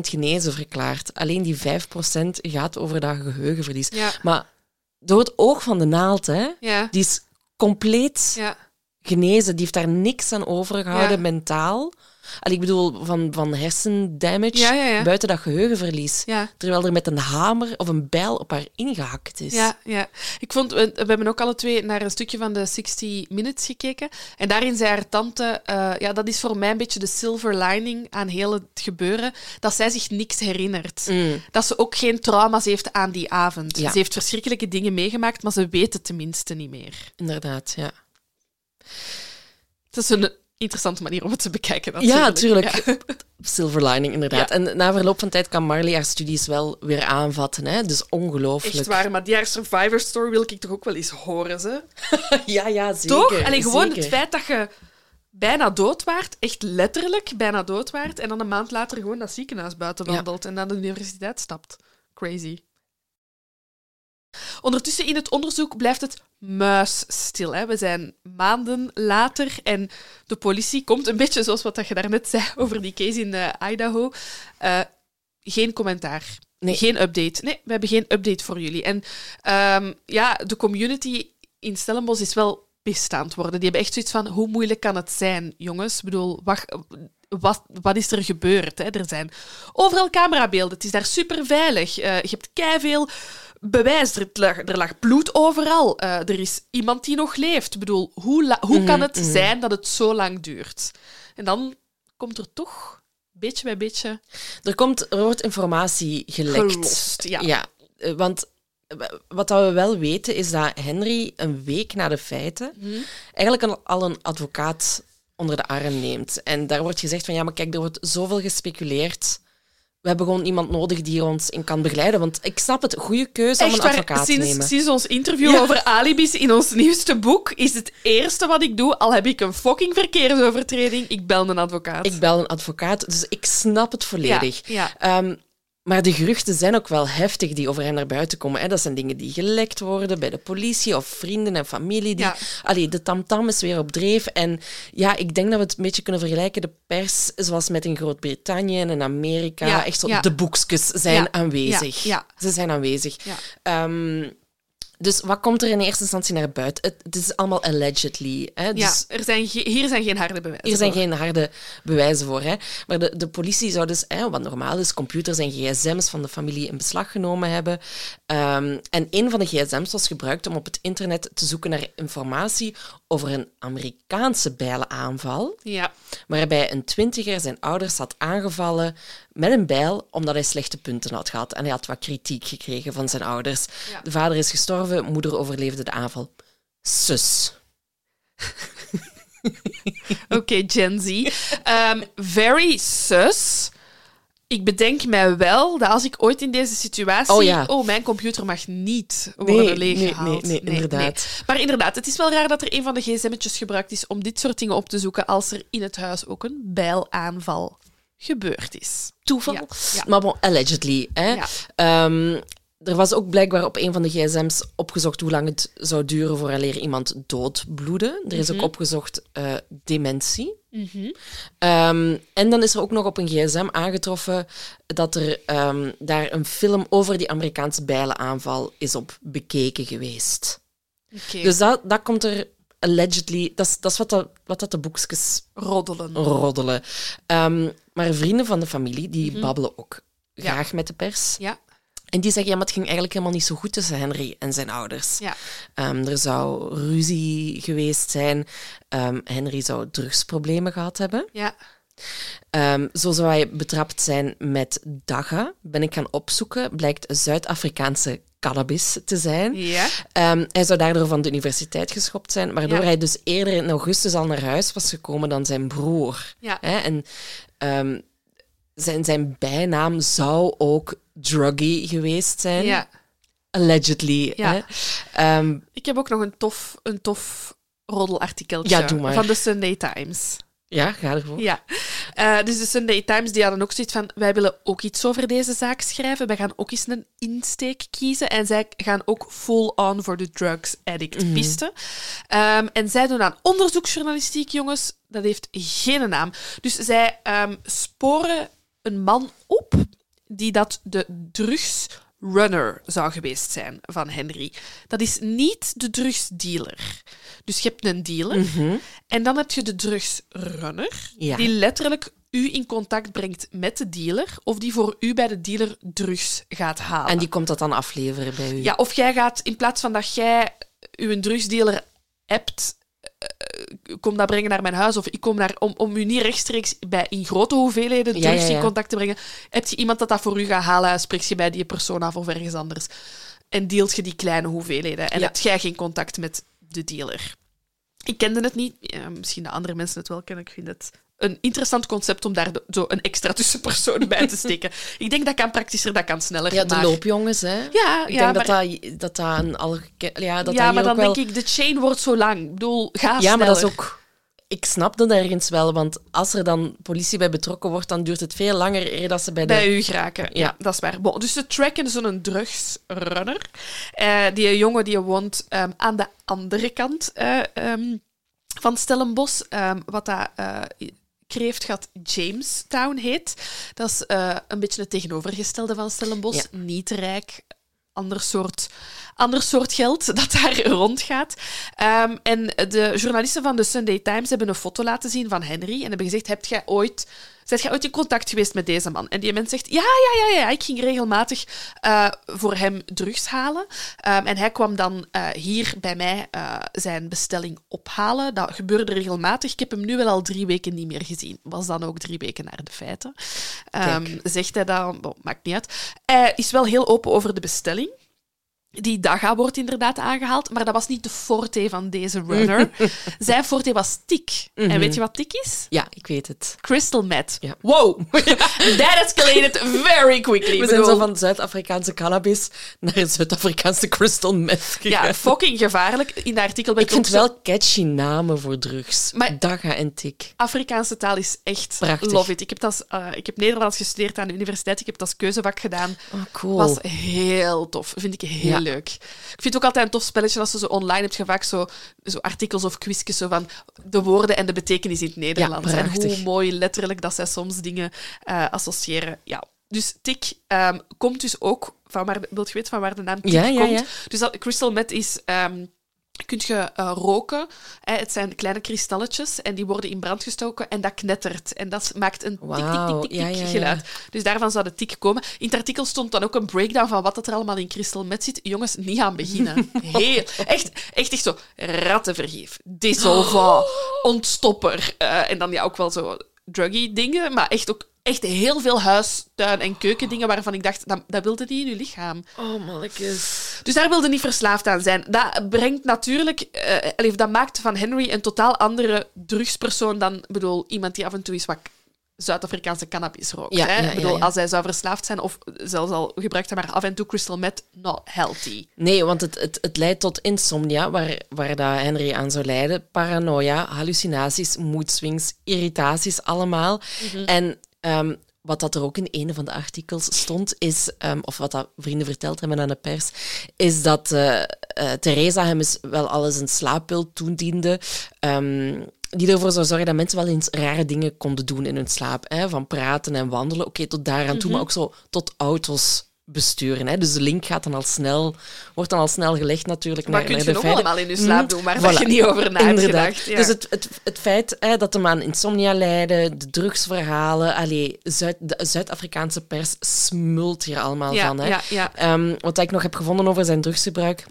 genezen verklaard. Alleen die 5% gaat over dat geheugenverlies. ja, Maar door het oog van de naald, hè, ja, die is compleet ja. genezen. Die heeft daar niks aan overgehouden, Ja. mentaal. Allee, ik bedoel, van, van hersendamage, Ja, ja, ja. buiten dat geheugenverlies. Terwijl er met een hamer of een bijl op haar ingehakt is. Ja, ja. Ik vond, we, we hebben ook alle twee naar een stukje van de 60 Minutes gekeken. En daarin zei haar tante, eh, ja, dat is voor mij een beetje de silver lining aan heel het gebeuren, dat zij zich niks herinnert. Mm. Dat ze ook geen trauma's heeft aan die avond. Ze heeft verschrikkelijke dingen meegemaakt, maar ze weet het tenminste niet meer. Inderdaad, ja. Het is een interessante manier om het te bekijken. Ja, natuurlijk. tuurlijk. (laughs) Silver lining, inderdaad. Ja. En na verloop van tijd kan Marley haar studies wel weer aanvatten. Hè? Dus ongelooflijk. Echt waar, maar die haar survivor story wil ik toch ook wel eens horen, ze? (laughs) Ja, ja, zeker. Toch? Alleen gewoon zeker. het feit dat je bijna dood waart, echt letterlijk bijna dood waart, en dan een maand later gewoon dat ziekenhuis buiten Ja. wandelt en naar de universiteit stapt. Crazy. Ondertussen in het onderzoek blijft het muisstil. Hè. We zijn maanden later en de politie komt een beetje zoals wat dat je daarnet zei over die case in eh, Idaho. Eh, geen commentaar. Nee. Geen update. Nee, we hebben geen update voor jullie. En ehm, ja, de community in Stellenbosch is wel pist aan het worden. Die hebben echt zoiets van, hoe moeilijk kan het zijn, jongens? Ik bedoel, wat, wat, wat is er gebeurd? Hè? Er zijn overal camerabeelden. Het is daar super veilig. je hebt keiveel bewijs. Er lag, er lag bloed overal. Eh, er is iemand die nog leeft. Ik bedoel, hoe, hoe kan het zijn dat het zo lang duurt? En dan komt er toch, beetje bij beetje, Er, komt, er wordt informatie gelekt. gelost. Ja. eh, want eh, wat we wel weten is dat Henry een week na de feiten Mhm. eigenlijk al een advocaat onder de arm neemt. En daar wordt gezegd van ja, maar kijk, er wordt zoveel gespeculeerd. We hebben gewoon iemand nodig die ons in kan begeleiden. Want ik snap het, goede keuze om een waar, advocaat te sinds, nemen. sinds ons interview Ja. over alibis in ons nieuwste boek is het eerste wat ik doe, al heb ik een fucking verkeersovertreding, ik bel een advocaat. Ik bel een advocaat, dus ik snap het volledig. Ja, Ehm, maar de geruchten zijn ook wel heftig die over hen naar buiten komen. Hè. Dat zijn dingen die gelekt worden bij de politie of vrienden en familie. Die... Ja. Allee, de tamtam is weer op dreef. En ja, ik denk dat we het een beetje kunnen vergelijken. De pers, zoals met in Groot-Brittannië en in Amerika, Ja, echt zo, ja. de boekjes zijn aanwezig. ja. Ze zijn aanwezig. Ja. Dus wat komt er in eerste instantie naar buiten? Het, het is allemaal allegedly. Hè? Dus ja er zijn hier zijn geen harde bewijzen. hier zijn voor. geen harde bewijzen voor. Hè. Maar de, de politie zou dus, hè, wat normaal is, computers en gsm's van de familie in beslag genomen hebben. Ehm, en een van de gsm's was gebruikt om op het internet te zoeken naar informatie over een Amerikaanse bijlenaanval, Ja, waarbij een twintiger zijn ouders had aangevallen met een bijl omdat hij slechte punten had gehad. En hij had wat kritiek gekregen van zijn ouders. Ja. De vader is gestorven, moeder overleefde de aanval. Sus. (laughs) oké, Gen Z. Ehm, very sus. Ik bedenk mij wel dat als ik ooit in deze situatie... Oh ja. mijn computer mag niet worden nee, leeggehaald. nee, nee, inderdaad. Maar inderdaad, het is wel raar dat er een van de gsm'tjes gebruikt is om dit soort dingen op te zoeken als er in het huis ook een bijlaanval gebeurd is. toeval. Ja, ja. Maar bon, allegedly. Hè. Ja. Ehm, er was ook blijkbaar op een van de gsm's opgezocht hoe lang het zou duren vooraleer iemand doodbloedde. Er is ook opgezocht eh, dementie. Ehm, en dan is er ook nog op een gsm aangetroffen dat er ehm, daar een film over die Amerikaanse bijlenaanval is op bekeken geweest. Oké. Dus dat, dat komt er allegedly... Dat is, dat is wat, dat, wat dat de boekjes roddelen. roddelen. Ehm, maar vrienden van de familie, die babbelen ook Mhm. Ja. graag met de pers. Ja, En die zeggen, ja, maar het ging eigenlijk helemaal niet zo goed tussen Henry en zijn ouders. ja. Ehm, er zou ruzie geweest zijn. Ehm, Henry zou drugsproblemen gehad hebben. ja. Ehm, zo zou hij betrapt zijn met daga. Ben ik gaan opzoeken. Blijkt Zuid-Afrikaanse cannabis te zijn. Ja. Ehm, hij zou daardoor van de universiteit geschopt zijn, waardoor Ja. hij dus eerder in augustus al naar huis was gekomen dan zijn broer. Ja. Hè? En ehm, zijn, zijn bijnaam zou ook druggy geweest zijn. ja. Allegedly. Ja. Hè? Ehm, Ik heb ook nog een tof, een tof roddelartikeltje Ja, doe maar. van de Sunday Times. Ja, ga ervoor. Ja, Eh, dus de Sunday Times die hadden ook zoiets van: wij willen ook iets over deze zaak schrijven. Wij gaan ook eens een insteek kiezen. En zij gaan ook full on voor de drugs addict piste. Ehm, en zij doen aan onderzoeksjournalistiek, jongens. Dat heeft geen naam. Dus zij ehm, sporen een man op die dat de drugsrunner zou geweest zijn van Henry. Dat is niet de drugsdealer. Dus je hebt een dealer en dan heb je de drugsrunner, Ja. die letterlijk u in contact brengt met de dealer of die voor u bij de dealer drugs gaat halen. En die komt dat dan afleveren bij u. Ja, of jij gaat, in plaats van dat jij uw drugsdealer hebt, kom dat brengen naar mijn huis, of ik kom naar, om, om u niet rechtstreeks bij, in grote hoeveelheden Ja, drugs ja, in contact te brengen, heb je iemand dat dat voor u gaat halen, spreek je bij die persoon af of ergens anders. En deelt je die kleine hoeveelheden. En heb jij geen contact met de dealer. Ik kende het niet. Ja, misschien de andere mensen het wel kennen. Ik vind het een interessant concept om daar de- zo een extra tussenpersoon bij te steken. Ik denk dat kan praktischer, dat kan sneller. Ja, de maar- loopjongens, hè. Ja, Ik ja, denk maar, dat, dat, dat dat een algeke- Ja, dat ja, dat maar dan wel... denk ik, de chain wordt zo lang. Ik bedoel, ga Ja, maar dat is ook... Ik snap dat ergens wel, want als er dan politie bij betrokken wordt, dan duurt het veel langer eer dat ze bij de... bij u geraken. Ja, Ja. dat is waar. Bon, dus ze tracken zo'n drugsrunner. Eh die jongen die woont ehm, aan de andere kant eh, ehm, van Stellenbosch. ehm, wat dat eh Kreeftgat Jamestown heet. Dat is eh, een beetje het tegenovergestelde van Stellenbosch. Ja. Niet rijk, ander soort, ander soort geld (laughs) dat daar rondgaat. Ehm, en de journalisten van de Sunday Times hebben een foto laten zien van Henry en hebben gezegd, heb jij ooit... Zijt jij ooit in contact geweest met deze man? En die mens zegt, ja, ja, ja, ja. Ik ging regelmatig eh, voor hem drugs halen. Ehm, en hij kwam dan eh, hier bij mij eh, zijn bestelling ophalen. Dat gebeurde regelmatig. Ik heb hem nu wel al drie weken niet meer gezien. Was dan ook drie weken naar de feiten. Ehm, zegt hij dan, maakt niet uit. Hij is wel heel open over de bestelling. Die daga wordt inderdaad aangehaald, maar dat was niet de forte van deze runner. (laughs) Zijn forte was tik. En weet je wat tik is? Ja, ik weet het. Crystal meth. Ja. Wow! (laughs) That escalated very quickly. We zijn zo van Zuid-Afrikaanse cannabis naar Zuid-Afrikaanse crystal meth gegaan. Ja, fucking gevaarlijk. In dat artikel ik vind zo- wel catchy namen voor drugs. Maar- Daga en Tik. Afrikaanse taal is echt Prachtig. love it. Ik heb, als, eh, ik heb Nederlands gestudeerd aan de universiteit. Ik heb dat als keuzevak gedaan. Oh, cool. Was heel tof. Vind ik heel Ja. Leuk. Ik vind het ook altijd een tof spelletje als je zo online hebt je vaak zo, zo artikels of quizjes zo van de woorden en de betekenis in het Nederlands. en hoe mooi letterlijk dat zij soms dingen eh, associëren. Ja. Dus tik ehm, komt dus ook van waar, wilt je weten van waar de naam tik Ja, komt? ja. Dus dat, crystal meth is... ehm kunt je eh, roken. Hè, het zijn kleine kristalletjes en die worden in brand gestoken en dat knettert. En dat maakt een tik, tik, tik, Wauw, tik, tik ja, ja, ja. geluid. Dus daarvan zou de tik komen. In het artikel stond dan ook een breakdown van wat dat er allemaal in crystal meth zit. Jongens, niet aan beginnen. (laughs) Heel, echt, echt, echt zo rattenvergif, dissolvant, (gasps) ontstopper. eh, en dan ja, ook wel zo druggy dingen, maar echt ook echt heel veel huis, tuin en keukendingen waarvan ik dacht, dat, dat wilde die in je lichaam. Oh, mannetjes. Dus daar wilde niet verslaafd aan zijn. Dat brengt natuurlijk... allee, dat maakt van Henry een totaal andere drugspersoon dan bedoel, iemand die af en toe eens wat Zuid-Afrikaanse cannabis rookt. Ja, hè? ja, Ik bedoel. Als hij zou verslaafd zijn of zelfs al gebruikt hij maar af en toe crystal meth, not healthy. Nee, want het, het, het leidt tot insomnia, waar, waar dat Henry aan zou lijden. Paranoia, hallucinaties, moedswings, irritaties, allemaal. En ehm, wat dat er ook in een van de artikels stond, is, ehm, of wat dat vrienden verteld hebben aan de pers, is dat uh, uh, Theresa hem wel alles een slaappil toediende. Um, die ervoor zou zorgen dat mensen wel eens rare dingen konden doen in hun slaap. Hè? Van praten en wandelen. Oké, tot daaraan toe, Mhm. maar ook zo tot auto's besturen. Hè? Dus de link gaat dan al snel, wordt dan al snel gelegd natuurlijk Maar naar, kun naar je nog allemaal in je slaap Mhm. doen, waar Voilà. dat je niet over na hebt Inderdaad. gedacht. Ja. Dus het, het, het feit hè, dat hem aan insomnia leidde, de drugsverhalen, allee, Zuid, de Zuid-Afrikaanse pers smult hier allemaal ja, van. Hè. ja. Ehm, wat ik nog heb gevonden over zijn drugsgebruik,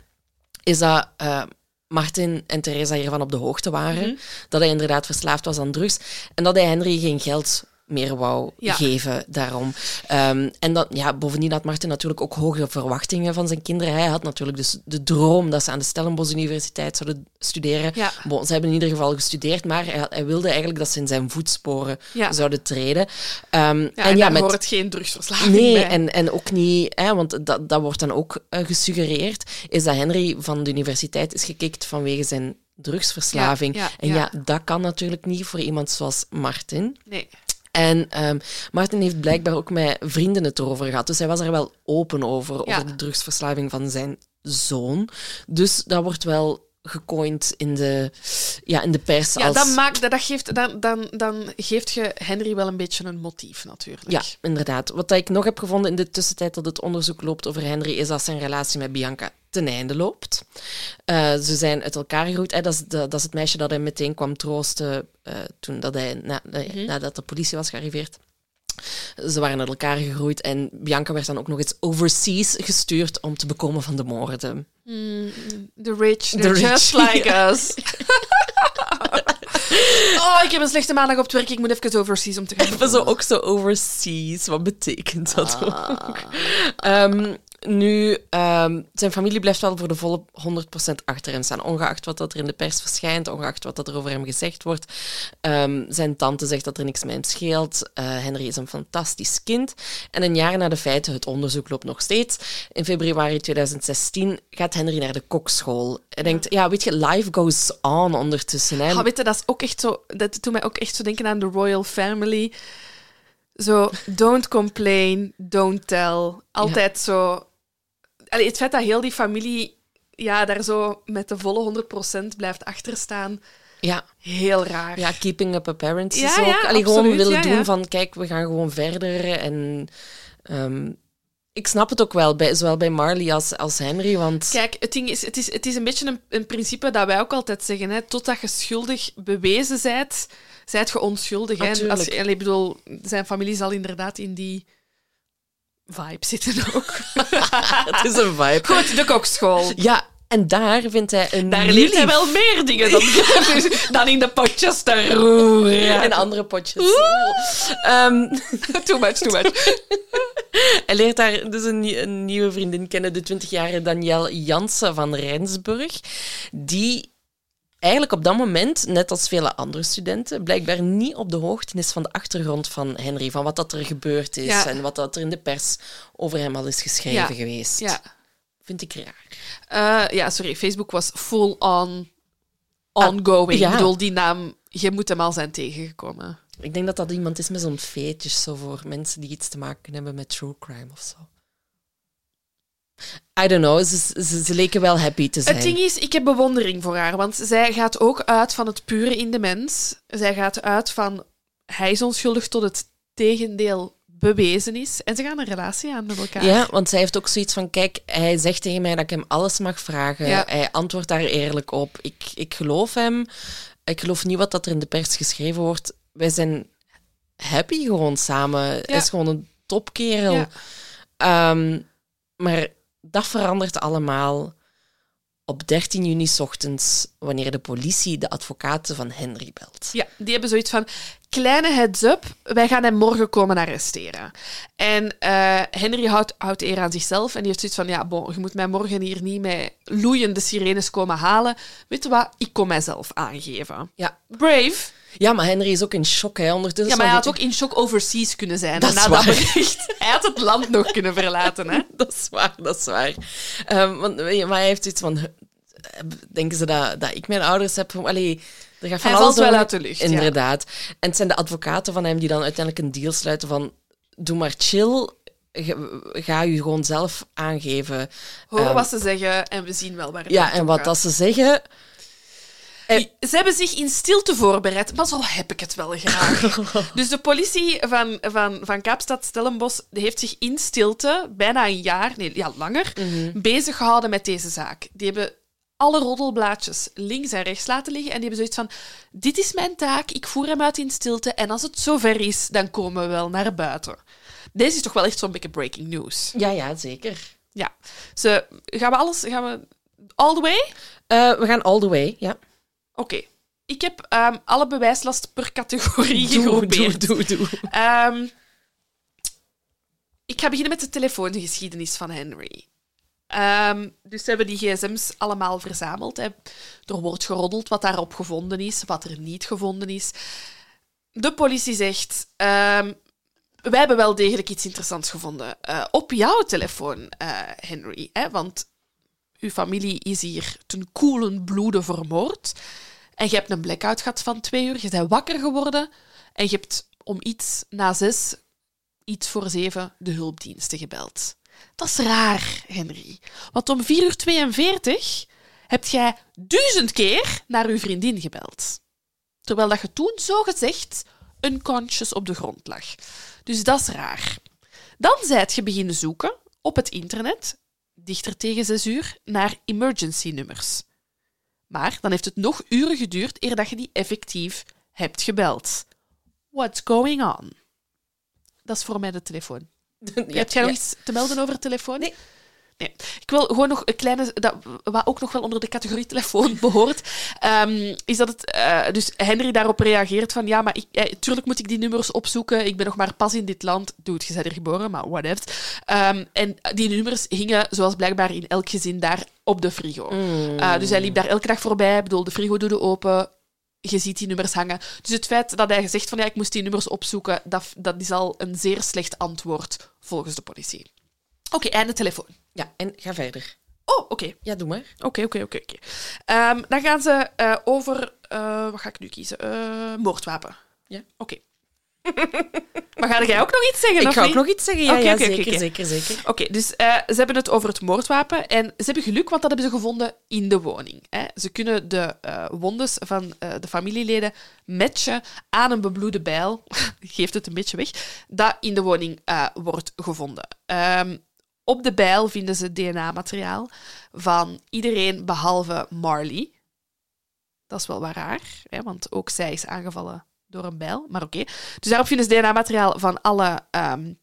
is dat eh, Martin en Theresa hiervan op de hoogte waren. Mhm. Dat hij inderdaad verslaafd was aan drugs. En dat hij Henry geen geld meer wou Ja. geven daarom. Ehm, en dat, ja, bovendien had Martin natuurlijk ook hoge verwachtingen van zijn kinderen. Hij had natuurlijk dus de droom dat ze aan de Stellenbosch Universiteit zouden studeren. Ja. Bon, ze hebben in ieder geval gestudeerd, maar hij, hij wilde eigenlijk dat ze in zijn voetsporen Ja. zouden treden. Ehm, Ja, en, en ja, met, hoort geen drugsverslaving Nee, bij. en, en ook niet, hè, want dat, dat wordt dan ook eh, gesuggereerd, is dat Henry van de universiteit is gekikt vanwege zijn drugsverslaving. En ja. ja. dat kan natuurlijk niet voor iemand zoals Martin. Nee. En ehm, Martin heeft blijkbaar ook met vrienden het erover gehad. Dus hij was er wel open over, Ja. over de drugsverslaving van zijn zoon. Dus dat wordt wel gecoind in de, ja, in de pers Ja, als... dat, maakt, dat, dat geeft, dan, dan, dan geeft je Henry wel een beetje een motief, natuurlijk. Ja, inderdaad. Wat ik nog heb gevonden in de tussentijd dat het onderzoek loopt over Henry, is dat zijn relatie met Bianca ten einde loopt. Eh, ze zijn uit elkaar gegroeid. Hè. Dat, is de, dat is het meisje dat hij meteen kwam troosten eh, toen dat hij, na, eh, Mhm. nadat de politie was gearriveerd. Ze waren uit elkaar gegroeid en Bianca werd dan ook nog eens overseas gestuurd om te bekomen van de moorden. Mm, the rich, The rich, just like (laughs) us. (laughs) oh, ik heb een slechte maandag op het werk. Ik moet even overseas om te gaan. Even zo, ook zo overseas. Wat betekent dat Ah. ook? Ehm, nu, ehm, zijn familie blijft wel voor de volle 100% achter hem staan. Ongeacht wat dat er in de pers verschijnt, ongeacht wat dat er over hem gezegd wordt. Ehm, zijn tante zegt dat er niks met hem scheelt. Eh, Henry is een fantastisch kind. En een jaar na de feiten, het onderzoek loopt nog steeds. In februari 2016 gaat Henry naar de kokschool. Hij denkt, ja, weet je, life goes on ondertussen. Hè? Ah, weet je, dat is ook echt zo... Dat doet mij ook echt zo denken aan de royal family. Zo, don't complain, don't tell. Altijd zo... Allee, het feit dat heel die familie ja, daar zo met de volle 100% blijft achterstaan, ja. heel raar. Ja, keeping up appearances Ja, ook. ja, Allee, gewoon willen ja, doen van, kijk, we gaan gewoon verder. En ehm, ik snap het ook wel, bij, zowel bij Marley als, als Henry, want... Kijk, het, ding is, het, is, het is een beetje een, een principe dat wij ook altijd zeggen. Hè, totdat je schuldig bewezen bent, zijt je onschuldig. Hè. En Als, je- ik bedoel, zijn familie zal inderdaad in die vibe zitten ook. (laughs) het is een vibe. Goed, de kokschool. Ja, en daar vindt hij een Daar leert hij wel meer dingen dan, (laughs) (laughs) dan in de potjes te roeren. En andere potjes. Ehm, Too much, too much. hij leert daar dus een, een nieuwe vriendin kennen, de 20-jarige Danielle Jansen van Rijnsburg, die eigenlijk op dat moment, net als vele andere studenten, blijkbaar niet op de hoogte is van de achtergrond van Henry, van wat dat er gebeurd is Ja. en wat dat er in de pers over hem al is geschreven Ja. geweest. Ja. Vind ik raar. Eh, ja, sorry, Facebook was full on ongoing. Ah, ja. Ik bedoel, die naam, je moet hem al zijn tegengekomen. Ik denk dat dat iemand is met zo'n feetjes zo voor mensen die iets te maken hebben met true crime of zo. I don't know, ze, ze, ze leken wel happy te zijn. Het ding is, ik heb bewondering voor haar, want zij gaat ook uit van het pure in de mens. Zij gaat uit van hij is onschuldig tot het tegendeel bewezen is. En ze gaan een relatie aan met elkaar. Ja, want zij heeft ook zoiets van: kijk, hij zegt tegen mij dat ik hem alles mag vragen. Ja. Hij antwoordt daar eerlijk op. Ik, ik geloof hem. Ik geloof niet wat dat er in de pers geschreven wordt. Wij zijn happy gewoon samen. Hij is gewoon een topkerel. Ja. Ehm, maar dat verandert allemaal op 13 juni ochtends, wanneer de politie de advocaten van Henry belt. Ja, die hebben zoiets van: kleine heads-up, wij gaan hem morgen komen arresteren. En eh, Henry houdt, houdt eer aan zichzelf en die heeft zoiets van: ja, bon, je moet mij morgen hier niet met loeiende sirenes komen halen. Weet je wat? Ik kom mijzelf aangeven. Ja. Brave. Ja, maar Henry is ook in shock hè, ondertussen. Ja, maar hij had ook in shock overseas kunnen zijn. Dat na dat bericht. (laughs) Hij had het land nog kunnen verlaten, hè? (laughs) Dat is waar, dat is waar. Ehm, want, maar hij heeft iets van... eh, Denken ze dat, dat ik mijn ouders heb... Allee, er gaat van Hij alles valt wel uit de lucht, ja. Inderdaad. En het zijn de advocaten van hem die dan uiteindelijk een deal sluiten van... doe maar chill. Ga je gewoon zelf aangeven. Horen Ehm, wat ze zeggen en we zien wel waar het Ja, en wat gaat. dat ze zeggen. Eh, Ze hebben zich in stilte voorbereid, maar zo heb ik het wel graag. (laughs) dus de politie van, van, van Kaapstad Stellenbosch heeft zich in stilte, bijna een jaar, nee, ja, langer, bezig gehouden met deze zaak. Die hebben alle roddelblaadjes links en rechts laten liggen en die hebben zoiets van: Dit is mijn taak, ik voer hem uit in stilte en als het zover is, dan komen we wel naar buiten. Deze is toch wel echt zo'n beetje breaking news. Ja, ja, zeker. Ja. Ze, gaan we alles, gaan we all the way? Eh, we gaan all the way, ja. Oké. Ik heb ehm, alle bewijslast per categorie Doe, gegroepeerd. doe, doe, doe. Ehm, ik ga beginnen met de telefoongeschiedenis van Henry. Ehm, dus ze hebben die gsm's allemaal verzameld. Hè. Er wordt geroddeld wat daarop gevonden is, wat er niet gevonden is. De politie zegt... ehm, wij hebben wel degelijk iets interessants gevonden. eh, op jouw telefoon, eh, Henry. Hè, want uw familie is hier ten koelen bloede vermoord. En je hebt een blackout gehad van twee uur. Je bent wakker geworden. En je hebt om iets na zes, iets voor zeven, de hulpdiensten gebeld. Dat is raar, Henry. Want om 4 uur 42 heb jij duizend keer naar uw vriendin gebeld. Terwijl dat je toen, zo gezegd, unconscious op de grond lag. Dus dat is raar. Dan zijt je beginnen zoeken op het internet, dichter tegen 6 uur, naar emergency-nummers. Maar dan heeft het nog uren geduurd eer dat je die effectief hebt gebeld. What's going on? Dat is voor mij de telefoon. (laughs) Ja, Heb jij nog ja. iets te melden over de telefoon? Nee. Nee. Ik wil gewoon nog een kleine, dat, wat ook nog wel onder de categorie telefoon (laughs) behoort, ehm, is dat het, eh, dus Henry daarop reageert van, ja, maar ik, eh, tuurlijk moet ik die nummers opzoeken, ik ben nog maar pas in dit land, doe je bent er geboren, maar whatever. Ehm, en die nummers hingen, zoals blijkbaar in elk gezin, daar op de frigo. Eh, dus hij liep daar elke dag voorbij, ik bedoel, de frigo doet open, je ziet die nummers hangen. Dus het feit dat hij zegt van ja, ik moest die nummers opzoeken, dat, dat is al een zeer slecht antwoord volgens de politie. Oké, en de telefoon. Ja, en ga verder. Oh, oké. Ja, doe maar. Oké, oké, oké. Ehm, Dan gaan ze eh, over... eh, wat ga ik nu kiezen? Eh, moordwapen. Ja. Oké. (laughs) maar ga jij ook nog iets zeggen? Ik ga ook nog iets zeggen. Ja, ja zeker, zeker, zeker. Oké, dus ze hebben het over het moordwapen en ze hebben geluk, want dat hebben ze gevonden in de woning. Hè. Ze kunnen de eh, wondes van de familieleden matchen aan een bebloede bijl, (laughs) geeft het een beetje weg, dat in de woning wordt gevonden. Ehm, op de bijl vinden ze DNA-materiaal van iedereen behalve Marley. Dat is wel wat raar, hè, want ook zij is aangevallen door een bijl, maar oké. Dus daarop vinden ze DNA-materiaal van alle ehm,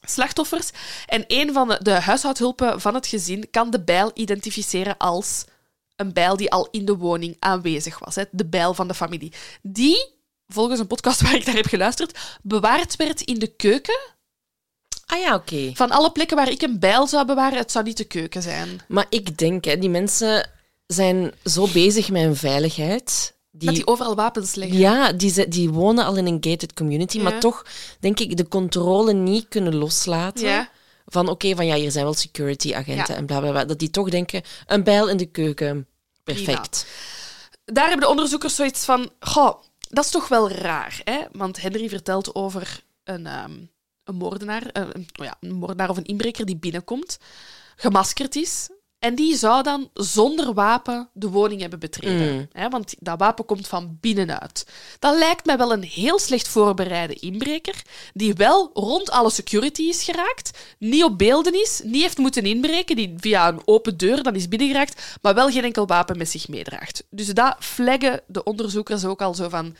slachtoffers. En een van de, huishoudhulpen van het gezin kan de bijl identificeren als een bijl die al in de woning aanwezig was. Hè, de bijl van de familie. Die, volgens een podcast (laughs) waar ik naar heb geluisterd, bewaard werd in de keuken. Ah ja, oké. Van alle plekken waar ik een bijl zou bewaren, het zou niet de keuken zijn. Maar ik denk, hè, die mensen zijn zo bezig met hun veiligheid. Die, Dat die overal wapens liggen. ja, die, ze- die wonen al in een gated community, Ja. maar toch, denk ik, de controle niet kunnen loslaten. Ja. Van oké, van ja, hier zijn wel security agenten Ja. en bla bla bla. Dat die toch denken, een bijl in de keuken, perfect. Daar hebben de onderzoekers zoiets van... Goh, dat is toch wel raar, hè? Want Henry vertelt over een, ehm, een moordenaar, eh, een, oh ja, een moordenaar of een inbreker die binnenkomt, gemaskerd is. En die zou dan zonder wapen de woning hebben betreden. Mm. Hè, want dat wapen komt van binnenuit. Dat lijkt mij wel een heel slecht voorbereide inbreker, die wel rond alle security is geraakt, niet op beelden is, niet heeft moeten inbreken, die via een open deur dan is binnengeraakt, maar wel geen enkel wapen met zich meedraagt. Dus dat flaggen de onderzoekers ook al zo van...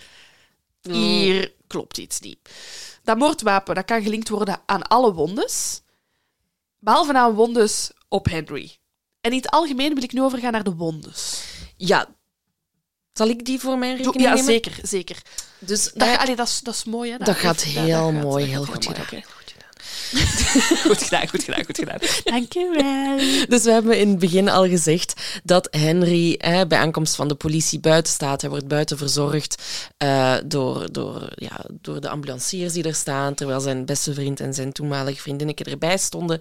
Hier klopt iets niet. Dat moordwapen dat kan gelinkt worden aan alle wondes, behalve aan wondes op Henry. En in het algemeen wil ik nu overgaan naar de wondes. Ja. Zal ik die voor mijn rekening ja, nemen? zeker, zeker. Dus Dat, allee, dat, is, dat is mooi, hè? Dat gaat heel mooi, heel goed gedaan. (laughs) Goed gedaan, goed gedaan, goed gedaan. Dank je wel. Dus we hebben in het begin al gezegd dat Henry hè, bij aankomst van de politie buiten staat. Hij wordt buiten verzorgd eh, door, door, ja, door de ambulanciers die er staan, terwijl zijn beste vriend en zijn toenmalige vriendinnetje erbij stonden.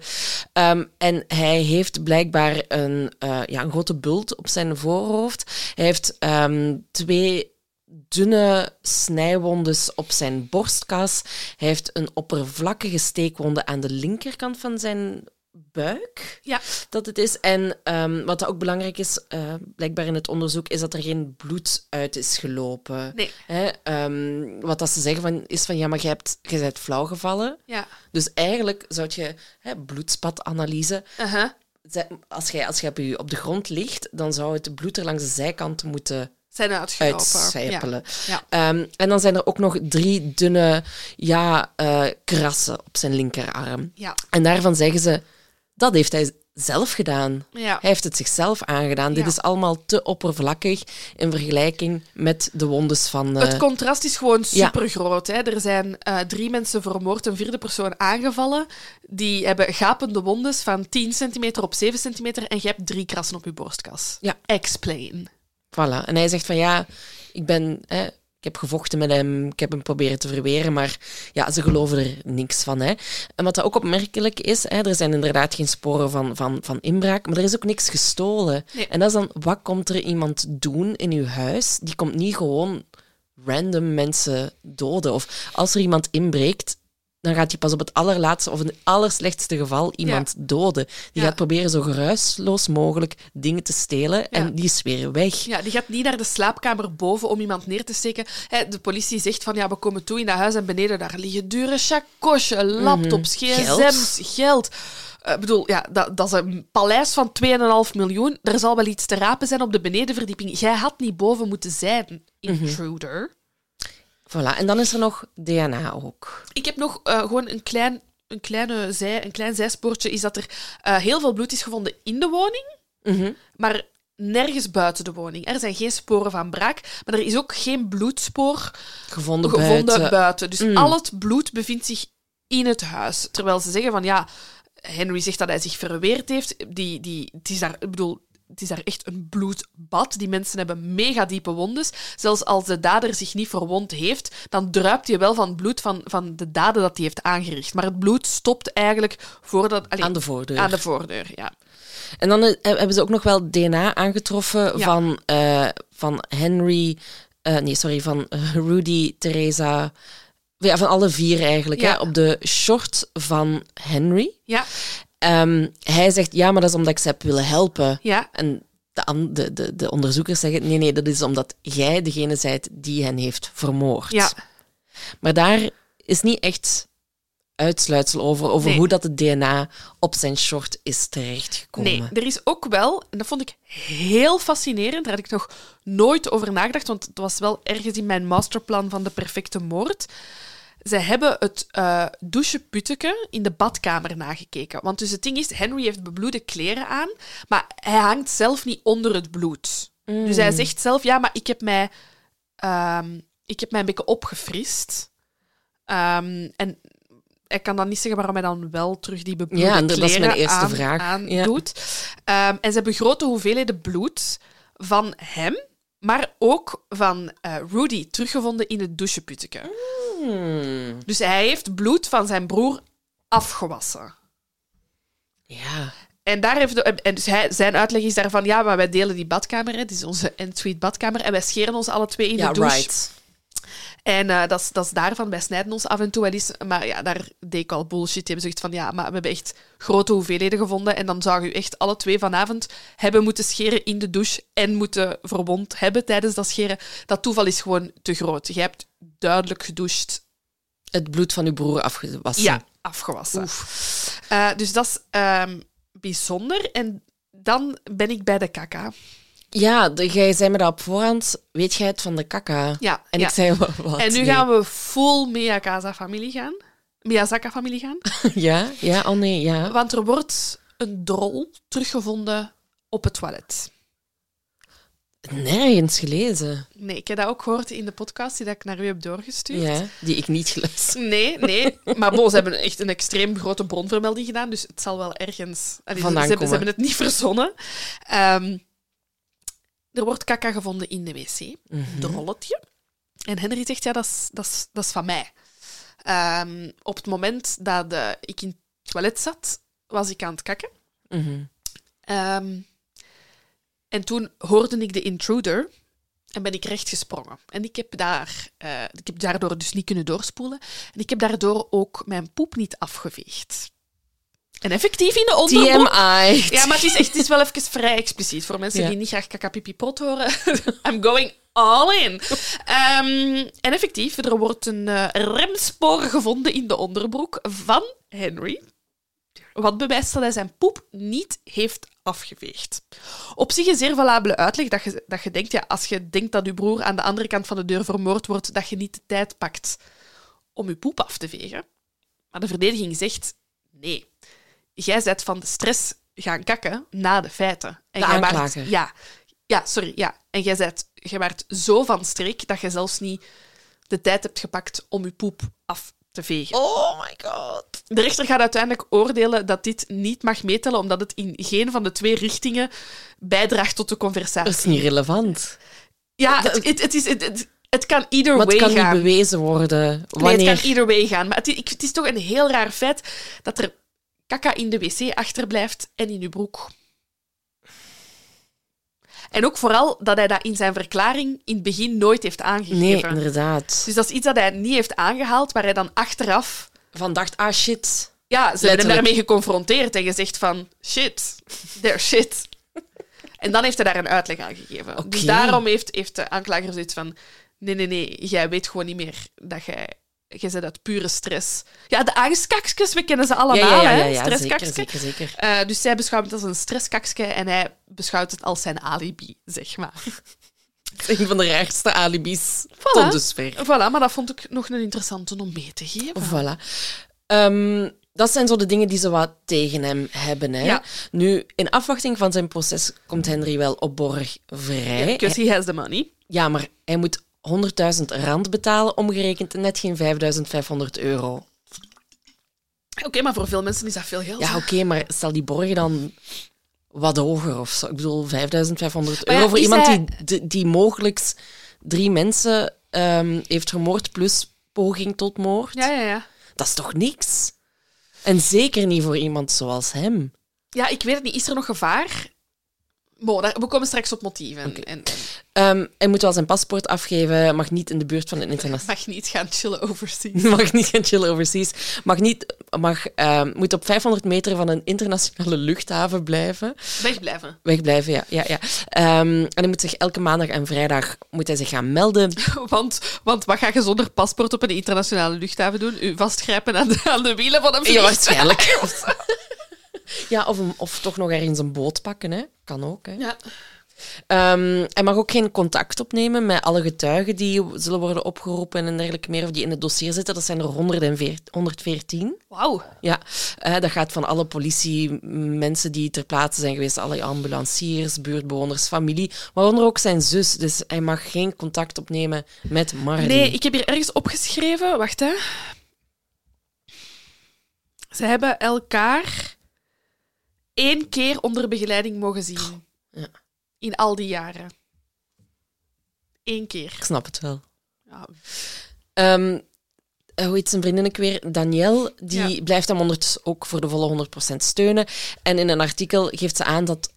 Ehm, en hij heeft blijkbaar een, eh, ja, een grote bult op zijn voorhoofd. Hij heeft ehm, twee dunne snijwondes op zijn borstkas. Hij heeft een oppervlakkige steekwonde aan de linkerkant van zijn buik. Ja. Dat het is. En ehm, wat ook belangrijk is, eh, blijkbaar in het onderzoek, is dat er geen bloed uit is gelopen. Nee. Hè, ehm, wat dat ze zeggen van, is van, ja, maar je, hebt, je bent flauw gevallen. Ja. Dus eigenlijk zou je hè, bloedspatanalyse Uh-huh. Als je, als op, je op de grond ligt, dan zou het bloed er langs de zijkant moeten Zijn uitgelopen. Ja. Ehm, en dan zijn er ook nog drie dunne ja, eh, krassen op zijn linkerarm. Ja. En daarvan zeggen ze, dat heeft hij zelf gedaan. Ja. Hij heeft het zichzelf aangedaan. Dit is allemaal te oppervlakkig in vergelijking met de wondes van... eh, Het contrast is gewoon super groot. Hè. Er zijn eh, drie mensen vermoord, een vierde persoon aangevallen. Die hebben gapende wondes van 10 centimeter op 7 centimeter. En je hebt drie krassen op je borstkas. Ja. Explain. Voilà. En hij zegt van ja, ik ben. Hè, ik heb gevochten met hem, ik heb hem proberen te verweren, maar ja, ze geloven er niks van. Hè. En wat dat ook opmerkelijk is, hè, er zijn inderdaad geen sporen van, van, van inbraak, maar er is ook niks gestolen. Nee. En dat is dan, wat komt er iemand doen in uw huis? Die komt niet gewoon random mensen doden. Of als er iemand inbreekt, dan gaat hij pas op het allerlaatste of in het allerslechtste geval iemand doden. Die Ja. gaat proberen zo geruisloos mogelijk dingen te stelen en die is weer weg. Ja, die gaat niet naar de slaapkamer boven om iemand neer te steken. De politie zegt van ja, we komen toe in dat huis en beneden daar liggen dure chakosje, laptops, gsm's, geld. Eh, Ik bedoel, ja, dat, dat is een paleis van 2,5 miljoen. Er zal wel iets te rapen zijn op de benedenverdieping. Jij had niet boven moeten zijn, intruder. Voilà. En dan is er nog DNA ook. Ik heb nog eh, gewoon een klein, een, kleine zij, een klein zijspoortje. Is dat er eh, heel veel bloed is gevonden in de woning, Mhm. maar nergens buiten de woning. Er zijn geen sporen van braak, maar er is ook geen bloedspoor Gevonden, gevonden buiten. buiten. Dus Mm. al het bloed bevindt zich in het huis. Terwijl ze zeggen van ja, Henry zegt dat hij zich verweerd heeft. Die, die, het, is daar, ik bedoel, het is daar echt een bloedbad. Die mensen hebben mega diepe wondes. Zelfs als de dader zich niet verwond heeft, dan druipt hij wel van het bloed van, van de daden dat hij heeft aangericht. Maar het bloed stopt eigenlijk voordat... Aan de voordeur. Aan de voordeur, ja. En dan eh, hebben ze ook nog wel DNA aangetroffen Ja. van, eh, van Henry... eh, nee, sorry, van Rudy, Theresa... Ja, van alle vier eigenlijk. Ja. Hè, op de short van Henry. Ja, Ehm, hij zegt, ja, maar dat is omdat ik ze heb willen helpen. ja, En de, de, de, de onderzoekers zeggen, nee, nee, dat is omdat jij degene bent die hen heeft vermoord. ja. Maar daar is niet echt uitsluitsel over, over Nee. hoe dat het DNA op zijn short is terechtgekomen. Nee, er is ook wel, en dat vond ik heel fascinerend, daar had ik nog nooit over nagedacht, want het was wel ergens in mijn masterplan van de perfecte moord. Ze hebben het doucheputteke in de badkamer nagekeken. Want dus het ding is, Henry heeft bebloede kleren aan, maar hij hangt zelf niet onder het bloed. Dus hij zegt zelf, ja, maar ik heb mij, ehm, ik heb mij een beetje opgefrist. Ehm, en hij kan dan niet zeggen waarom hij dan wel terug die bebloede Ja, en dat kleren is mijn eerste aan, vraag. aan Ja. doet. Ehm, en ze hebben grote hoeveelheden bloed van hem, maar ook van eh, Rudy teruggevonden in het doucheputteke. Hmm. Dus hij heeft bloed van zijn broer afgewassen. Ja. En, daar heeft en dus hij, zijn uitleg is daarvan, ja, maar wij delen die badkamer, hè, dit is onze ensuite badkamer, en wij scheren ons alle twee in ja, de douche. right. En eh, dat, is, dat is daarvan, wij snijden ons af en toe wel eens. Maar ja, daar deed ik al bullshit. Die hebben van, ja, maar we hebben echt grote hoeveelheden gevonden. En dan zou u echt alle twee vanavond hebben moeten scheren in de douche en moeten verwond hebben tijdens dat scheren. Dat toeval is gewoon te groot. Je hebt duidelijk gedoucht. Het bloed van uw broer afgewassen. Ja, afgewassen. Eh, dus dat is ehm, bijzonder. En dan ben ik bij de kaka. Ja, de, jij zei me dat op voorhand. Weet jij het van de kaka? Ja, En ja. ik zei, wa- wat? En nu Nee. gaan we full Miyakaza-familie gaan. Miyazaka-familie gaan. (laughs) Ja, ja, oh nee, ja. Want er wordt een drol teruggevonden op het toilet. Nergens gelezen. Nee, ik heb dat ook gehoord in de podcast die dat ik naar u heb doorgestuurd. Ja, die ik niet geluisterd Nee, nee. Maar bon, ze hebben echt een extreem grote bronvermelding gedaan, dus het zal wel ergens... Allee, ze, Vandaan ze hebben, ze komen. hebben het niet verzonnen. Ehm, er wordt kaka gevonden in de wc. Mhm. Drolletje. En Henry zegt, ja, dat is, dat is, dat is van mij. Ehm, op het moment dat ik in het toilet zat, was ik aan het kakken. Mhm. Ehm, en toen hoorde ik de intruder en ben ik recht gesprongen. En ik heb, daar, eh, ik heb daardoor dus niet kunnen doorspoelen. En ik heb daardoor ook mijn poep niet afgeveegd. En effectief in de onderbroek... TMI. Ja, maar het is, echt, het is wel even vrij expliciet. Voor mensen Ja. die niet graag kakapipi-prot horen. (laughs) I'm going all in. Ehm, en effectief, er wordt een eh, remspoor gevonden in de onderbroek van Henry. Wat bewijst dat hij zijn poep niet heeft afgeveegd. Op zich een zeer valabele uitleg dat je, dat je denkt, ja, als je denkt dat je broer aan de andere kant van de deur vermoord wordt, dat je niet de tijd pakt om je poep af te vegen. Maar de verdediging zegt, nee. Jij bent van de stress gaan kakken na de feiten. En De jij aanklager. ja, ja, sorry, ja. En jij, bent, jij waart zo van streek dat je zelfs niet de tijd hebt gepakt om je poep af te vegen. Oh my god. De rechter gaat uiteindelijk oordelen dat dit niet mag meetellen, omdat het in geen van de twee richtingen bijdraagt tot de conversatie. Dat is niet relevant. Ja, het, het, het is, het, het, het kan either Maar het way kan gaan. niet bewezen worden. Nee, het kan either way gaan. Maar het, is- het is toch een heel raar feit dat er kaka in de wc achterblijft en in uw broek. En ook vooral dat hij dat in zijn verklaring in het begin nooit heeft aangegeven. Nee, inderdaad. Dus dat is iets dat hij niet heeft aangehaald, waar hij dan achteraf... Van dacht, ah shit. Ja, ze hebben hem Letterlijk. daarmee geconfronteerd en gezegd van... Shit, they're shit. En dan heeft hij daar een uitleg aan gegeven. Dus daarom heeft, heeft de aanklager zoiets van... Nee, nee, nee, jij weet gewoon niet meer dat jij... Jij zit uit pure stress. Ja, de angstkaksjes, we kennen ze allemaal, ja, ja, ja, hè? ja, zeker, zeker, zeker. Eh, dus zij beschouwt het als een stresskakske en hij beschouwt het als zijn alibi, zeg maar. (laughs) Een van de raarste alibis Voilà. tot dusver. Voilà, maar dat vond ik nog een interessante om mee te geven. Voilà. Ehm, dat zijn zo de dingen die ze wat tegen hem hebben. Hè? Ja. Nu, in afwachting van zijn proces komt Henry wel op borg vrij. Because he has the money. Ja, maar hij moet 100.000 rand betalen, omgerekend net geen 5.500 euro. Oké, maar voor veel mensen is dat veel geld. Ja, oké, maar stel die borgen dan wat hoger of zo. Ik bedoel, 5.500 Maar ja, euro voor iemand hij- die, die, mogelijks drie mensen ehm, heeft vermoord plus poging tot moord. ja, ja. ja. Dat is toch niks? En zeker niet voor iemand zoals hem. Ja, ik weet het niet. Is er nog gevaar? Bon, daar- we komen straks op motieven. En, en Ehm, hij moet wel zijn paspoort afgeven, mag niet in de buurt van een internationaal... mag niet gaan chillen overseas. (laughs) Mag niet gaan chillen overseas. Mag niet, mag, ehm, moet op 500 meter van een internationale luchthaven blijven. Wegblijven. Wegblijven, ja. ja, ja. Ehm, en hij moet zich elke maandag en vrijdag moet hij zich gaan melden. (laughs) Want, want wat ga je zonder paspoort op een internationale luchthaven doen? U vastgrijpen aan de, aan de wielen van een Ja, vliegtuig? waarschijnlijk. (laughs) ja, of, een- of toch nog ergens een boot pakken, hè. Kan ook, hè. Ja. Ehm, hij mag ook geen contact opnemen met alle getuigen die zullen worden opgeroepen en dergelijke meer, of die in het dossier zitten. Dat zijn er 114. 114. Wauw. Ja, dat gaat van alle politie, mensen die ter plaatse zijn geweest, alle ambulanciers, buurtbewoners, familie, waaronder ook zijn zus. Dus hij mag geen contact opnemen met Marley. Nee, ik heb hier ergens opgeschreven. Wacht, hè. Ze hebben elkaar één keer onder begeleiding mogen zien. Ja. In al die jaren. Eén keer. Ik snap het wel. Ja. Eh, hoe heet zijn vriendin ook weer? Danielle, die Ja. blijft hem ondertussen ook voor de volle 100% steunen. En in een artikel geeft ze aan dat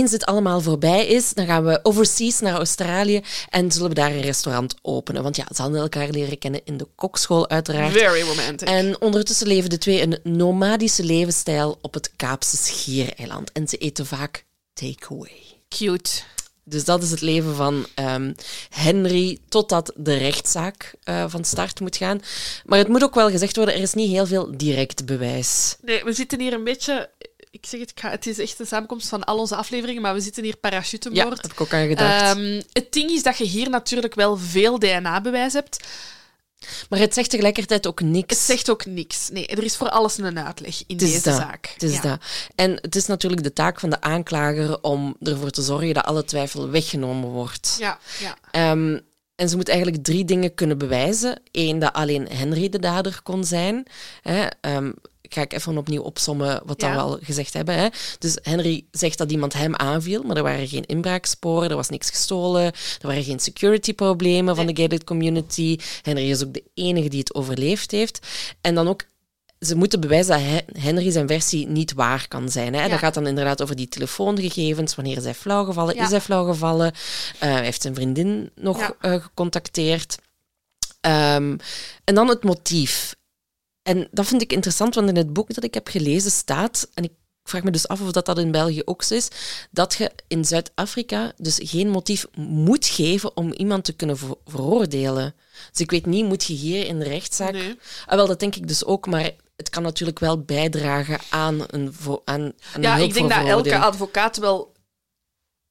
eens dit allemaal voorbij is, dan gaan we overseas naar Australië en zullen we daar een restaurant openen. Want ja, ze hadden elkaar leren kennen in de kokschool uiteraard. Very romantic. En ondertussen leven de twee een nomadische levensstijl op het Kaapse Schiereiland. En ze eten vaak takeaway. Cute. Dus dat is het leven van ehm, Henry totdat de rechtszaak eh, van start moet gaan. Maar het moet ook wel gezegd worden, er is niet heel veel direct bewijs. Nee, we zitten hier een beetje... Ik zeg het, ik ga- het is echt een samenkomst van al onze afleveringen, maar we zitten hier Ja, parachutemoord. heb ik ook aan gedacht. Ehm, het ding is dat je hier natuurlijk wel veel DNA-bewijs hebt. maar het zegt tegelijkertijd ook niks. Het zegt ook niks. Nee, er is voor alles een uitleg in deze dat. zaak. Het is Ja. dat. En het is natuurlijk de taak van de aanklager om ervoor te zorgen dat alle twijfel weggenomen wordt. Ja, ja. Ehm, en ze moet eigenlijk drie dingen kunnen bewijzen. Eén, dat alleen Henry de dader kon zijn. Hè, ehm, ga ik even opnieuw opsommen wat Ja. we al gezegd hebben. Hè. Dus Henry zegt dat iemand hem aanviel, maar er waren geen inbraaksporen, er was niks gestolen, er waren geen security-problemen van de gated community. Henry is ook de enige die het overleefd heeft. En dan ook ze moeten bewijzen dat He- Henry zijn versie niet waar kan zijn. Hè. Ja. Dat gaat dan inderdaad over die telefoongegevens. Wanneer is hij flauwgevallen? Ja. Is hij flauwgevallen? Eh, hij heeft zijn vriendin nog Ja. eh, gecontacteerd. Ehm, en dan het motief. En dat vind ik interessant, want in het boek dat ik heb gelezen staat, en ik vraag me dus af of dat, dat in België ook zo is, dat je in Zuid-Afrika dus geen motief moet geven om iemand te kunnen ver- veroordelen. Dus ik weet niet, moet je hier in de rechtszaak... Nee. Ah, wel, dat denk ik dus ook, maar het kan natuurlijk wel bijdragen aan een, aan, aan Ja, ik denk dat elke advocaat wel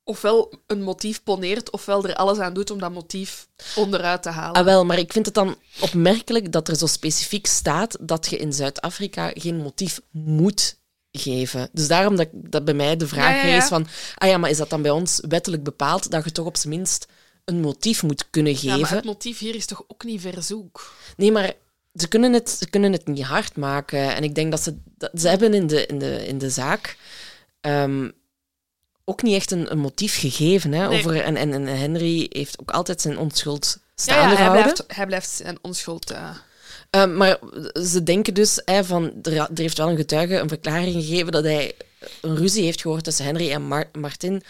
ofwel een motief poneert, ofwel er alles aan doet om dat motief onderuit te halen. Ah, wel, maar ik vind het dan opmerkelijk dat er zo specifiek staat dat je in Zuid-Afrika geen motief moet geven. Dus daarom dat, dat bij mij de vraag Ja, ja, ja. is van, ah ja, maar is dat dan bij ons wettelijk bepaald dat je toch op zijn minst een motief moet kunnen Ja, geven? maar het motief hier is toch ook niet verzoek? Nee, maar ze kunnen, het, ze kunnen het niet hard maken. En ik denk dat ze... Dat, ze hebben in de, in de, in de zaak ehm, ook niet echt een, een motief gegeven. Hè, Nee. over, en, en, en Henry heeft ook altijd zijn onschuld Ja, staande ja hij, gehouden. blijft, hij blijft zijn onschuld... eh, Ehm, maar ze denken dus hè, van... Er, er heeft wel een getuige een verklaring gegeven dat hij een ruzie heeft gehoord tussen Henry en Mar- Martin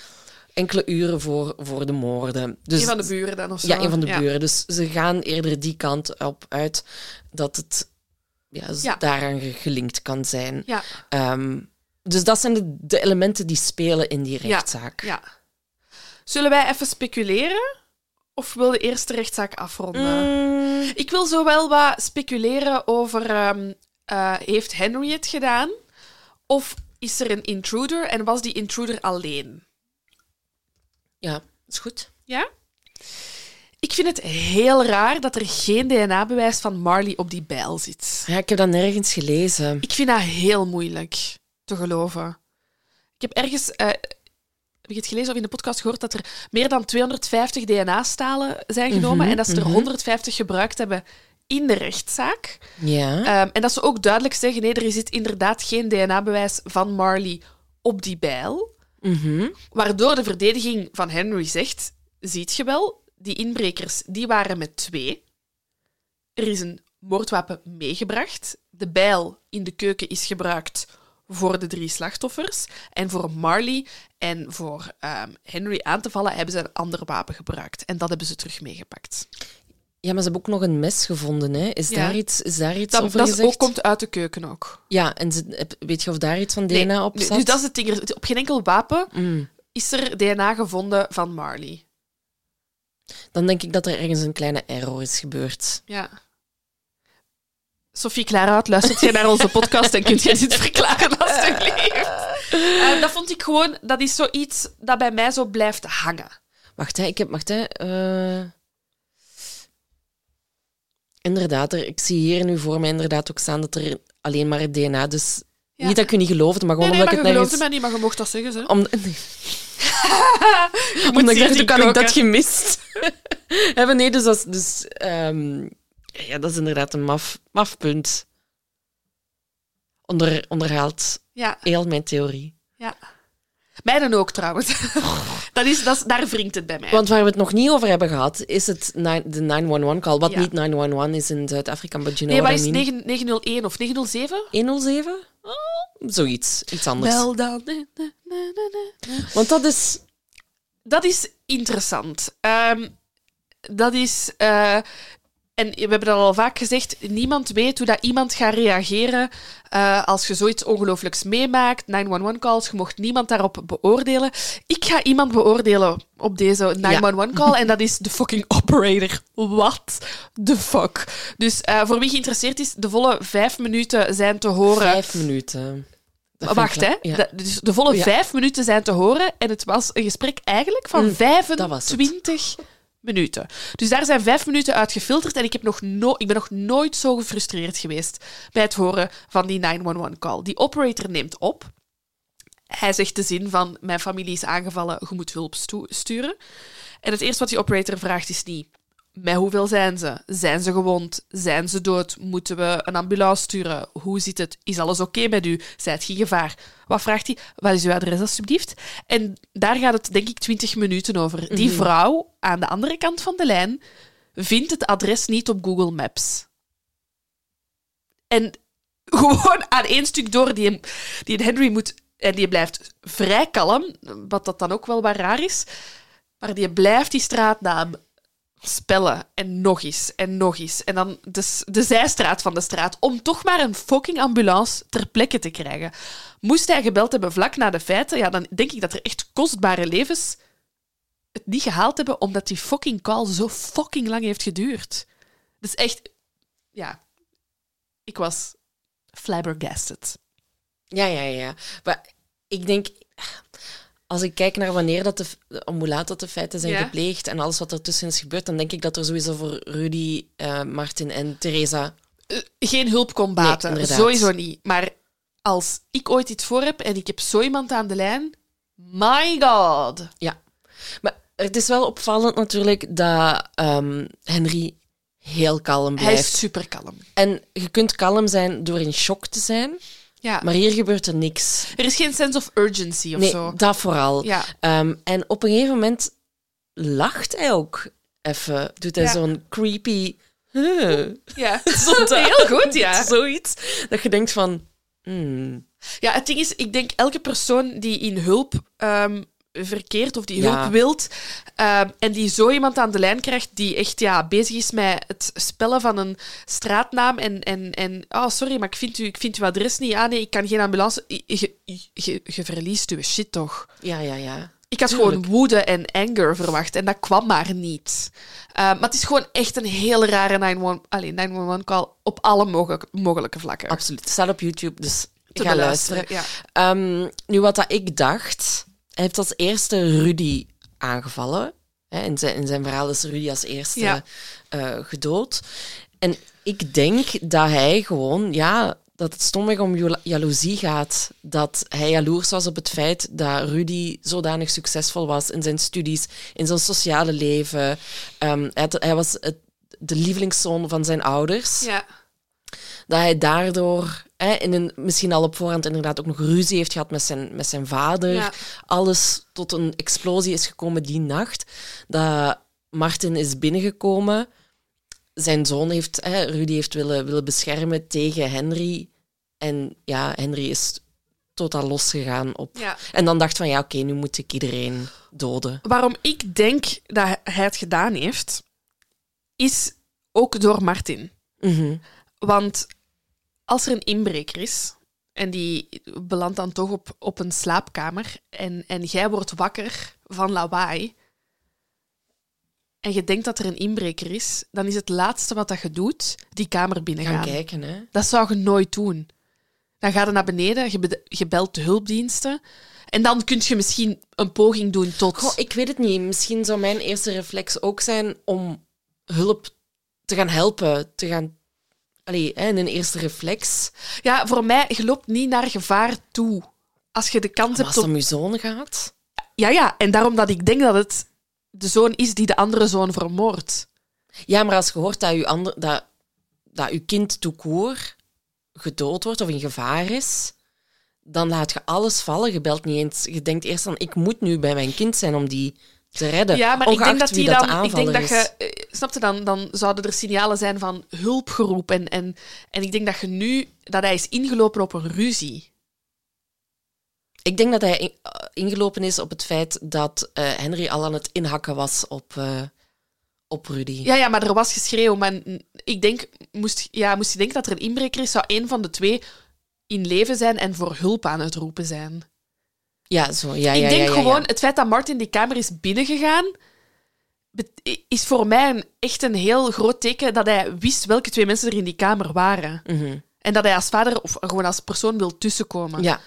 enkele uren voor, voor de moorden. Dus, een van de buren dan of zo. Ja, een van de buren. Dus ze gaan eerder die kant op uit dat het ja, Ja. daaraan ge- gelinkt kan zijn. Ja, Ehm, dus dat zijn de, de elementen die spelen in die rechtszaak. ja. Zullen wij even speculeren? Of wil de eerste rechtszaak afronden? Mm, Ik wil zo wel wat speculeren over... ehm, eh, heeft Henry het gedaan? Of is er een intruder en was die intruder alleen? ja, is goed. Ja? Ik vind het heel raar dat er geen DNA-bewijs van Marley op die bijl zit. Ja, ik heb dat nergens gelezen. Ik vind dat heel moeilijk te geloven. Ik heb ergens, eh, heb ik het gelezen of in de podcast gehoord, dat er meer dan 250 DNA-stalen zijn genomen Mhm, en dat ze er mhm. 150 gebruikt hebben in de rechtszaak. Ja. Ehm, en dat ze ook duidelijk zeggen, nee, er zit inderdaad geen DNA-bewijs van Marley op die bijl. Mhm. Waardoor de verdediging van Henry zegt, ziet je wel, die inbrekers die waren met twee. Er is een moordwapen meegebracht. De bijl in de keuken is gebruikt voor de drie slachtoffers. En voor Marley en voor ehm, Henry aan te vallen hebben ze een ander wapen gebruikt. En dat hebben ze terug meegepakt. Ja, maar ze hebben ook nog een mes gevonden. Hè? Is, Ja. daar iets, is daar iets Dat, over dat is gezegd? ook, komt uit de keuken ook. Ja, en ze, weet je of daar iets van Nee, DNA op zat? Dus dat is het ding. Op geen enkel wapen Mm. is er DNA gevonden van Marley. Dan denk ik dat er ergens een kleine error is gebeurd. Ja. Sophie Klaarhout, luistert jij naar onze podcast en kunt jij dit (laughs) verklaren, alstublieft? (laughs) Eh, dat vond ik gewoon, dat is zoiets dat bij mij zo blijft hangen. Wacht, hè, ik heb... Wacht, hè. eh. Inderdaad, er, ik zie hier nu voor mij inderdaad ook staan dat er alleen maar het DNA... Dus Ja. niet dat ik u niet geloofde, maar Nee, gewoon nee, maar je omdat ik gelooft het mij niet, maar je mocht dat zeggen. Hè? Om, (laughs) omdat ik dacht, hoe kan ik dat gemist (laughs) hebben? Nee, dus dat is... Dus, ehm, ja, dat is inderdaad een maf, maf punt. Onder, onderhaalt Ja, heel mijn theorie. ja. Mij dan ook, trouwens. (laughs) dat is, dat is, daar wringt het bij mij. Want waar we het nog niet over hebben gehad, is het de 911-call. Wat Ja. niet 911 is in Zuid-Afrika, but you nee, wat is I mean. 9, 901 of 907? 107? Oh, zoiets. Iets anders. Wel dan. Nee, nee, nee, nee, nee. Want dat is... Dat is interessant. Ehm, dat is. eh, en we hebben dat al vaak gezegd: niemand weet hoe dat iemand gaat reageren eh, als je zoiets ongelooflijks meemaakt. 911-calls, je mocht niemand daarop beoordelen. Ik ga iemand beoordelen op deze 911-call en dat is de fucking operator. What the fuck? Dus eh, voor wie geïnteresseerd is, de volle vijf minuten zijn te horen. Vijf minuten. Dat Wacht, hè. Ja. De, dus de volle Ja. vijf minuten zijn te horen. En het was een gesprek eigenlijk van Mm, dat was het. 25 minuten. Dus daar zijn vijf minuten uit gefilterd. En ik, heb nog no ik ben nog nooit zo gefrustreerd geweest bij het horen van die 911-call. Die operator neemt op. Hij zegt de zin van, mijn familie is aangevallen, je moet hulp stu- sturen. En het eerste wat die operator vraagt is niet, met hoeveel zijn ze? Zijn ze gewond? Zijn ze dood? Moeten we een ambulance sturen? Hoe zit het? Is alles oké met u? Zijt je in gevaar? Wat vraagt hij? Wat is uw adres alstublieft? En daar gaat het denk ik 20 minuten over. Die vrouw aan de andere kant van de lijn vindt het adres niet op Google Maps. En (laughs) gewoon aan één stuk door. Die, die Henry moet... En die blijft vrij kalm, wat dat dan ook wel wat raar is. Maar die blijft die straatnaam spellen. En nog eens, en nog eens. En dan de, de zijstraat van de straat. Om toch maar een fucking ambulance ter plekke te krijgen. Moest hij gebeld hebben vlak na de feiten, ja, dan denk ik dat er echt kostbare levens het niet gehaald hebben, omdat die fucking call zo fucking lang heeft geduurd. Dus echt, ja, ik was flabbergasted. Ja, ja, ja. Maar ik denk, als ik kijk naar wanneer dat de, hoe laat dat de feiten zijn Ja. gepleegd en alles wat ertussen is gebeurd, dan denk ik dat er sowieso voor Rudy, eh, Martin en Theresa... Eh, geen hulp kon baten, Nee, sowieso niet. Maar als ik ooit iets voor heb en ik heb zo iemand aan de lijn, my god. Ja. Maar het is wel opvallend natuurlijk dat ehm, Henry heel kalm Hij blijft. is super kalm. En je kunt kalm zijn door in shock te zijn, Ja. maar hier gebeurt er niks. er is geen sense of urgency of nee, zo. dat vooral. Ja. Ehm, en op een gegeven moment lacht hij ook even. Doet hij Ja. zo'n creepy... huh. ja. (laughs) (laughs) Heel goed, ja. (laughs) Zoiets. Dat je denkt van... hmm, Ja, het ding is, ik denk elke persoon die in hulp ehm, verkeert of die Ja. hulp wilt ehm, en die zo iemand aan de lijn krijgt die echt ja, bezig is met het spellen van een straatnaam en, en, en oh, sorry, maar ik vind, u, ik vind uw adres niet. Ah nee, ik kan geen ambulance. Je, verliest uw shit toch? ja, ja, ja. Ik had Tuurlijk. gewoon woede en anger verwacht en dat kwam maar niet. Uh, maar het is gewoon echt een heel rare 911 allee, 911 call op alle mogelijke, mogelijke vlakken. Absoluut. Het staat op YouTube, dus Te ga luisteren. Ja. Ehm, nu, wat dat ik dacht... Hij heeft als eerste Rudy aangevallen. Hè, in, zijn, in zijn verhaal is Rudy als eerste Ja. eh, gedood. En ik denk dat hij gewoon... Ja, dat het stomweg om jalo- jaloezie gaat. Dat hij jaloers was op het feit dat Rudy zodanig succesvol was in zijn studies, in zijn sociale leven. Ehm, hij, hij was het, de lievelingszoon van zijn ouders ja. dat hij daardoor hè, in een, misschien al op voorhand inderdaad ook nog ruzie heeft gehad met zijn, met zijn vader. Ja. Alles tot een explosie is gekomen die nacht. Dat Martin is binnengekomen. Zijn zoon heeft, hè, Rudy heeft willen, willen beschermen tegen Henry. En ja, Henry is totaal losgegaan op. Ja. En dan dacht van ja, oké, nu moet ik iedereen doden. Waarom ik denk dat hij het gedaan heeft, is ook door Martin. Mhm. Want als er een inbreker is en die belandt dan toch op, op een slaapkamer en, en jij wordt wakker van lawaai en je denkt dat er een inbreker is, dan is het laatste wat dat je doet die kamer Gaan binnengaan. kijken, hè. Dat zou je nooit doen. Dan ga je naar beneden, je belt de hulpdiensten en dan kun je misschien een poging doen tot... Goh, ik weet het niet. Misschien zou mijn eerste reflex ook zijn om hulp te gaan helpen. Te gaan... Allee, hè, een eerste reflex. Ja, voor mij, je loopt niet naar gevaar toe. Als je de kans Maar hebt als het om je zoon gaat... Ja, ja, en daarom dat ik denk dat het de zoon is die de andere zoon vermoordt. Ja, maar als je hoort dat je, ander, dat, dat je kind court gedood wordt of in gevaar is, dan laat je alles vallen. Je belt niet eens... Je denkt eerst dan, ik moet nu bij mijn kind zijn om die te redden. Ja, maar ik denk dat die dan... Ik denk dat je... eh, Snap je dan? Dan zouden er signalen zijn van hulpgeroep. En, en, en ik denk dat je nu... Dat hij is ingelopen op een ruzie. Ik denk dat hij in- eh, ingelopen is op het feit dat eh, Henry al aan het inhakken was op, op Rudy. Ja, ja, maar er was geschreeuw. Maar ik denk... Moest, ja, moest je denken dat er een inbreker is, zou één van de twee in leven zijn en voor hulp aan het roepen zijn. Ja, zo. Ja, ik ja, denk ja, ja, gewoon, het feit dat Martin die kamer is binnengegaan, is voor mij een, echt een heel groot teken dat hij wist welke twee mensen er in die kamer waren. Mhm. En dat hij als vader of gewoon als persoon wil tussenkomen. Ja.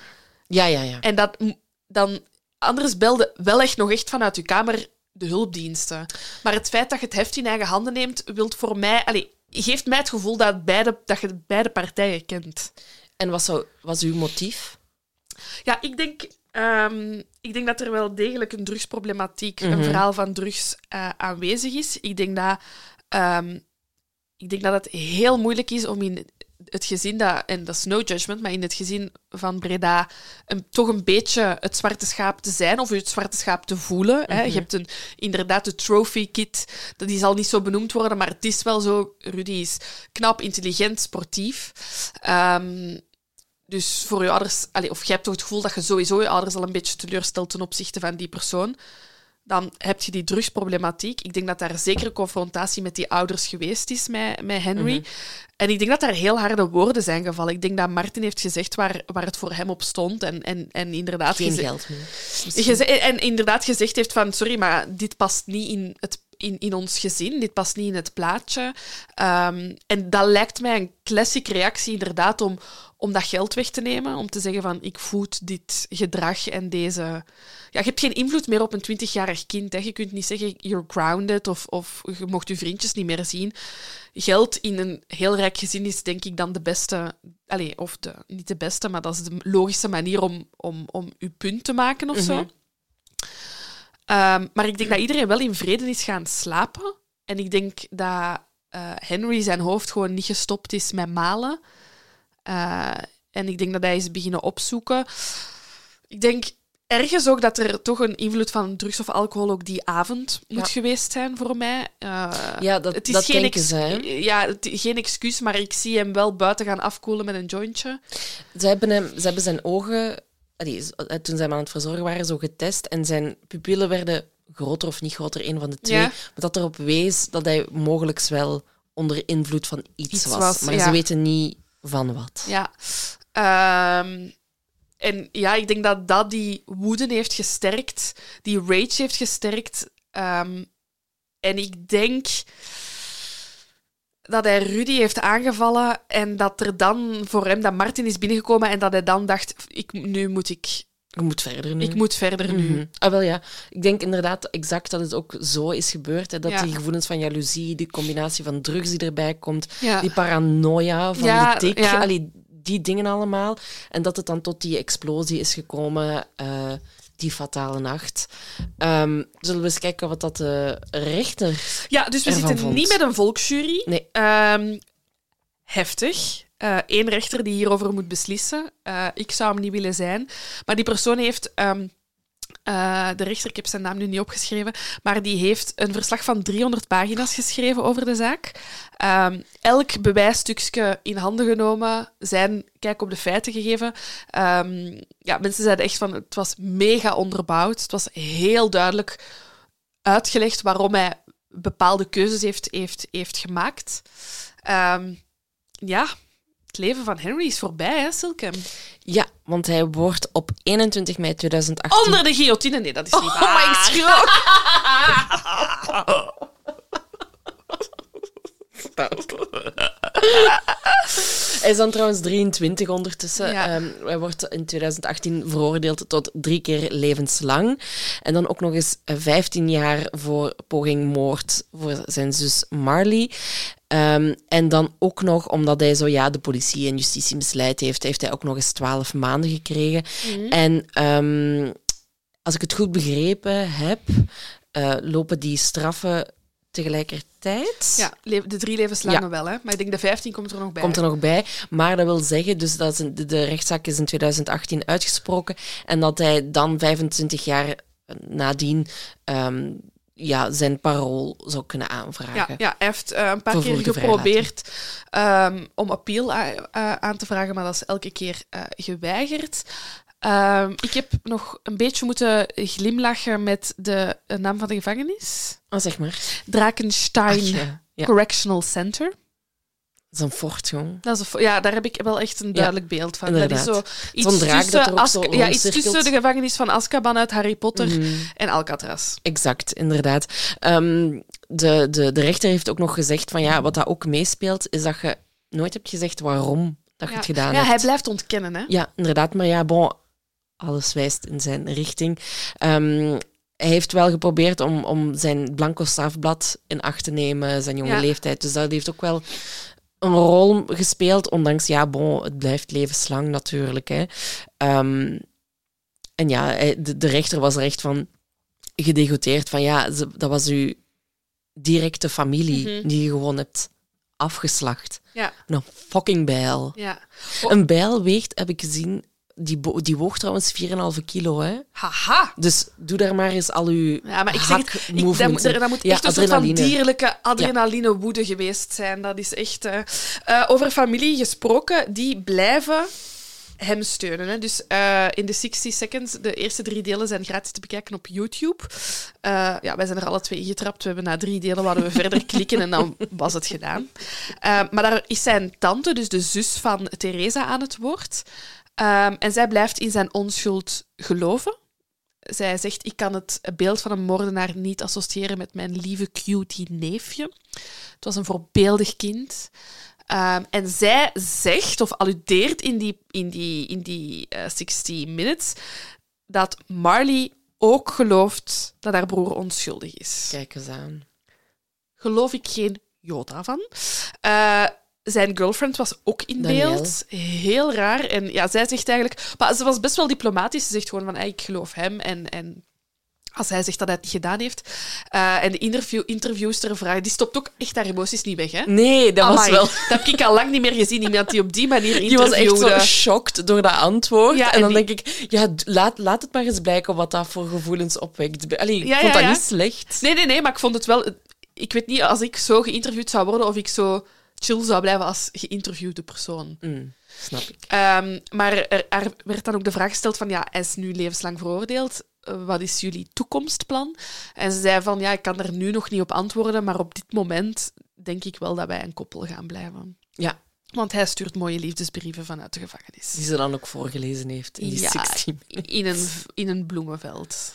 Ja, ja, ja. En dat dan... Anders belde wel echt nog echt vanuit uw kamer de hulpdiensten. Maar het feit dat je het heft in eigen handen neemt, wilt voor mij... Allee, geeft mij het gevoel dat, beide, dat je beide partijen kent. En wat zou, was uw motief? Ja, ik denk, ehm, ik denk dat er wel degelijk een drugsproblematiek, Mhm. een verhaal van drugs eh, aanwezig is. Ik denk, dat, ehm, ik denk dat het heel moeilijk is om in het gezin dat, en dat is no judgment, maar in het gezin van Breda een, toch een beetje het zwarte schaap te zijn of het zwarte schaap te voelen. hè. Je hebt een, inderdaad de trophy kit, dat die zal niet zo benoemd worden, maar het is wel zo. Rudy is knap, intelligent, sportief. Ehm, dus voor je ouders, allee, of jij hebt toch het gevoel dat je sowieso je ouders al een beetje teleurstelt ten opzichte van die persoon. Dan heb je die drugsproblematiek. Ik denk dat daar zeker een confrontatie met die ouders geweest is met, met Henry. En ik denk dat daar heel harde woorden zijn gevallen. Ik denk dat Martin heeft gezegd waar, waar het voor hem op stond. En, en, en inderdaad Geen geld meer. en inderdaad gezegd heeft van sorry, maar dit past niet in, het, in, in ons gezin. Dit past niet in het plaatje. Ehm, en dat lijkt mij een classic reactie inderdaad om, om dat geld weg te nemen. Om te zeggen van ik voed dit gedrag en deze... Ja, je hebt geen invloed meer op een 20-jarig kind. Je kunt niet zeggen you're grounded of, of je mocht je vriendjes niet meer zien. Geld in een heel rijk gezin is denk ik dan de beste... Allee, of de, niet de beste, maar dat is de logische manier om, om, om je punt te maken of zo. Ehm, maar ik denk dat iedereen wel in vrede is gaan slapen. En ik denk dat eh, Henry zijn hoofd gewoon niet gestopt is met malen. Eh, en ik denk dat hij is beginnen opzoeken. Ik denk ergens ook dat er toch een invloed van drugs of alcohol ook die avond moet Ja. geweest zijn voor mij. Eh, Ja, dat, het is dat geen, denken ja, het, geen excuus, maar ik zie hem wel buiten gaan afkoelen met een jointje. Ze hebben, hem, ze hebben zijn ogen, allee, eh, toen ze hem aan het verzorgen waren, zo getest. En zijn pupillen werden groter of niet groter, een van de twee. Ja. Maar dat erop wees dat hij mogelijk wel onder invloed van iets, Iets was. was, Maar ja. ze weten niet van wat. Ja. Ehm, en ja, ik denk dat dat die woede heeft gesterkt, die rage heeft gesterkt. Ehm, en ik denk dat hij Rudy heeft aangevallen en dat er dan voor hem dat Martin is binnengekomen en dat hij dan dacht, ik, nu moet ik, Je moet verder nu. ik moet verder nu. Mhm. Ah, wel ja. Ik denk inderdaad exact dat het ook zo is gebeurd. Hè, dat Ja. die gevoelens van jaloezie, die combinatie van drugs die erbij komt, Ja. die paranoia van Ja, de tik, allee, die dingen allemaal. En dat het dan tot die explosie is gekomen, eh, die fatale nacht. Ehm, zullen we eens kijken wat dat de rechter... Ja, dus we zitten vond. niet met een volksjury. Nee. Ehm, heftig. Eén rechter die hierover moet beslissen. Eh, ik zou hem niet willen zijn. Maar die persoon heeft... ehm, eh, de rechter, ik heb zijn naam nu niet opgeschreven, maar die heeft een verslag van 300 pagina's geschreven over de zaak. Ehm, elk bewijsstukje in handen genomen, zijn kijk op de feiten gegeven. Ehm, ja, mensen zeiden echt van, het was mega onderbouwd. Het was heel duidelijk uitgelegd waarom hij bepaalde keuzes heeft, heeft, heeft gemaakt. Ehm, ja, het leven van Henry is voorbij, hè, Silkem? Ja, want hij wordt op 21 mei 2018... Onder de guillotine? Nee, dat is niet waar. Oh, maar ik Hij is dan trouwens 23 ondertussen. Ja. Ehm, hij wordt in 2018 veroordeeld tot drie keer levenslang. En dan ook nog eens 15 jaar voor poging moord voor zijn zus Marley. Ehm, en dan ook nog, omdat hij zo ja, de politie en justitie misleid heeft, heeft hij ook nog eens 12 maanden gekregen. En ehm, als ik het goed begrepen heb, eh, lopen die straffen tegelijkertijd. Ja, de drie levenslange Ja. wel, hè? Maar ik denk de 15 komt er nog bij. Komt er nog bij. Maar dat wil zeggen, dus dat de, de rechtszaak is in 2018 uitgesproken en dat hij dan 25 jaar nadien ehm, ja, zijn parool zou kunnen aanvragen. Ja, ja, hij heeft eh, een paar keer geprobeerd ehm, om appeal aan te vragen, maar dat is elke keer eh, geweigerd. Ehm, ik heb nog een beetje moeten glimlachen met de naam van de gevangenis. Oh, zeg maar. Drakenstein Ach, ja. Ja. Correctional Center. Dat is een fort, jong. Dat is een ja, daar heb ik wel echt een duidelijk beeld van. Dat is zo iets, draak dat tussen, er zo ja, iets tussen de gevangenis van Azkaban uit Harry Potter Mhm. en Alcatraz. Exact, inderdaad. Ehm, de, de, de rechter heeft ook nog gezegd van ja, wat dat ook meespeelt, is dat je nooit hebt gezegd waarom dat je Ja, het gedaan ja hebt. hij blijft ontkennen, hè? Ja, inderdaad. Maar ja, bon, alles wijst in zijn richting. Ehm, hij heeft wel geprobeerd om, om zijn blanco strafblad in acht te nemen, zijn jonge Ja. leeftijd. Dus dat heeft ook wel een rol gespeeld, ondanks, ja, bon, het blijft levenslang natuurlijk. Hè. Ehm, en ja, de, de rechter was er echt van gedegoteerd van, ja, dat was uw directe familie Mhm. die je gewoon hebt afgeslacht. Ja, Een fucking bijl. ja. Een bijl weegt, heb ik gezien, die, die woog trouwens 4,5 kilo. Hè? Haha. Dus doe daar maar eens al uw Ja, maar ik zeg het, ik, dat, moet, dat moet Ja, echt een soort van dierlijke adrenaline woede geweest zijn. Dat is echt... eh, eh, over familie gesproken, die blijven hem steunen. Hè. Dus eh, in de 60 Seconds, de eerste drie delen zijn gratis te bekijken op YouTube. Ja, wij zijn er alle twee ingetrapt. We hebben na drie delen wouden we verder (laughs) klikken en dan was het gedaan. Maar daar is zijn tante, dus de zus van Theresa, aan het woord. Ehm, en zij blijft in zijn onschuld geloven. Zij zegt, ik kan het beeld van een moordenaar niet associëren met mijn lieve cutie neefje. Het was een voorbeeldig kind. Ehm, en zij zegt, of alludeert in die, in die, in die eh, 60 Minutes, dat Marley ook gelooft dat haar broer onschuldig is. Kijk eens aan. Geloof ik geen jota van. Eh, zijn girlfriend was ook in Danielle. beeld. Heel raar. En ja, zij zegt eigenlijk... Maar ze was best wel diplomatisch. Ze zegt gewoon van, "Hey, ik geloof hem. En, en als hij zegt dat hij het niet gedaan heeft. Eh, en de interview, interviewster vraagt... Die stopt ook echt haar emoties niet weg, hè? Nee, dat was wel... Dat heb ik al lang niet meer gezien. Iemand die op die manier (laughs) Die was echt interviewde. zo geschokt door dat antwoord. Ja, en en dan die- denk ik, ja, laat, laat het maar eens blijken wat dat voor gevoelens opwekt. Allee, ik Ja, vond ja, dat niet slecht. Nee, nee, nee, maar ik vond het wel... Ik weet niet, als ik zo geïnterviewd zou worden, of ik zo chill zou blijven als geïnterviewde persoon. Mm, snap ik. Ehm, maar er, er werd dan ook de vraag gesteld van, ja, hij is nu levenslang veroordeeld. Eh, Wat is jullie toekomstplan? En ze zei van, ja, ik kan daar nu nog niet op antwoorden, maar op dit moment denk ik wel dat wij een koppel gaan blijven. Ja, Want hij stuurt mooie liefdesbrieven vanuit de gevangenis. die ze dan ook voorgelezen heeft in die Ja, 16 in een, in een bloemenveld.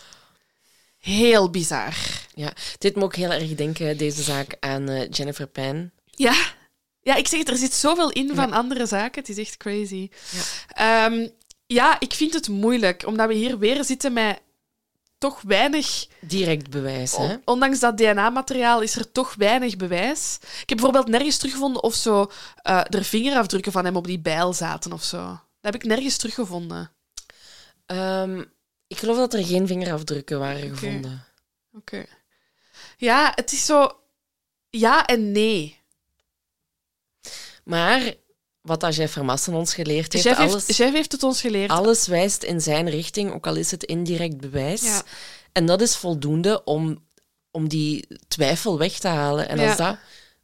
Heel bizar. Ja, het deed me ook heel erg denken, deze zaak, aan eh, Jennifer Pan. Ja. Ja, ik zeg het, er zit zoveel in van andere zaken. Het is echt crazy. Ja. Ja. ja, ik vind het moeilijk, omdat we hier weer zitten met toch weinig... Direct bewijs, hè? on- Ondanks dat DNA-materiaal is er toch weinig bewijs. Ik heb bijvoorbeeld nergens teruggevonden of zo eh, er vingerafdrukken van hem op die bijl zaten of zo. Dat heb ik nergens teruggevonden. Ehm, ik geloof dat er geen vingerafdrukken waren gevonden. Oké. Ja, het is zo... Ja en nee. Maar wat dat Jeff Vermassen ons geleerd heeft, alles, heeft, het ons geleerd. alles wijst in zijn richting, ook al is het indirect bewijs. Ja. En dat is voldoende om, om die twijfel weg te halen. En als dat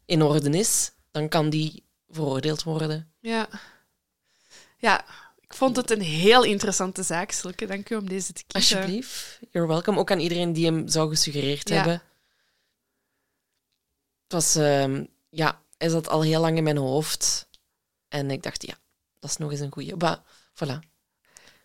in orde is, dan kan die veroordeeld worden. Ja. Ja, ik vond het een heel interessante zaak, Silke. Dank u om deze te kiezen. Alsjeblieft, you're welcome. Ook aan iedereen die hem zou gesuggereerd Ja. hebben. Het was, ehm, ja, hij zat al heel lang in mijn hoofd. En ik dacht, ja, dat is nog eens een goeie. Maar, voilà.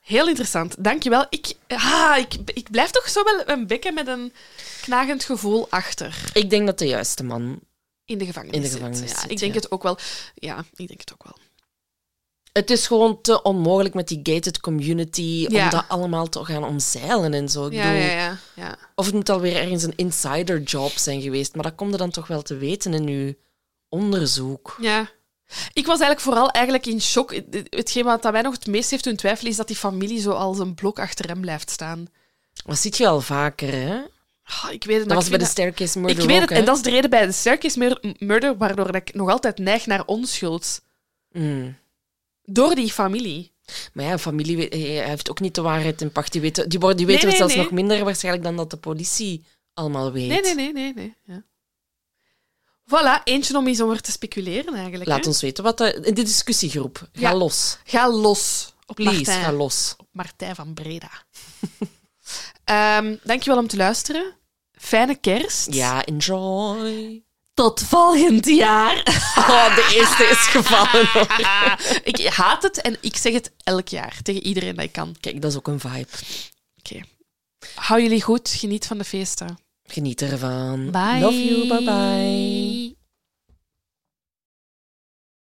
Heel interessant, dankjewel. Ik, ah, ik, ik blijf toch zo wel een bekken met een knagend gevoel achter Ik denk dat de juiste man... in de gevangenis. In de zit. gevangenis Ja, zit, ik denk ja. het ook wel. Ja, ik denk het ook wel. Het is gewoon te onmogelijk met die gated community Ja. om dat allemaal te gaan omzeilen en zo. Ik Ja, bedoel, ja, ja, ja. Of het moet alweer ergens een insider job zijn geweest, maar dat komt er dan toch wel te weten in uw onderzoek. ja. Ik was eigenlijk vooral eigenlijk in shock. Het- Hetgeen wat mij nog het meest heeft doen twijfelen is dat die familie zo als een blok achter hem blijft staan. Dat ziet je al vaker, hè? Ah, ik weet het, Dat was ik bij de Staircase Murder Ik weet het, en dat is de reden bij de Staircase Mur- Murder, waardoor ik nog altijd neig naar onschuld. Mm. Door die familie. Maar ja, een familie weet- hij heeft ook niet de waarheid in pacht. Die weten, die, worden- die weten Nee, nee, zelfs nee. nog minder waarschijnlijk dan dat de politie allemaal weet. Nee, nee, nee, nee. nee. Ja. Voilà, eentje om eens over te speculeren eigenlijk. Laat hè. ons weten wat de, in de discussiegroep. Ga Ja. los. Ga los op Please, Martijn, ga los. op Martijn van Breda. (laughs) Ehm dankjewel om te luisteren. Fijne kerst. Ja, enjoy. Tot volgend jaar. (laughs) Oh, de eerste is gevallen. hoor. (laughs) ik haat het en ik zeg het elk jaar tegen iedereen dat ik kan. Kijk, dat is ook een vibe. Oké. Hou jullie goed. Geniet van de feesten. Geniet ervan. Bye. Love you. Bye bye.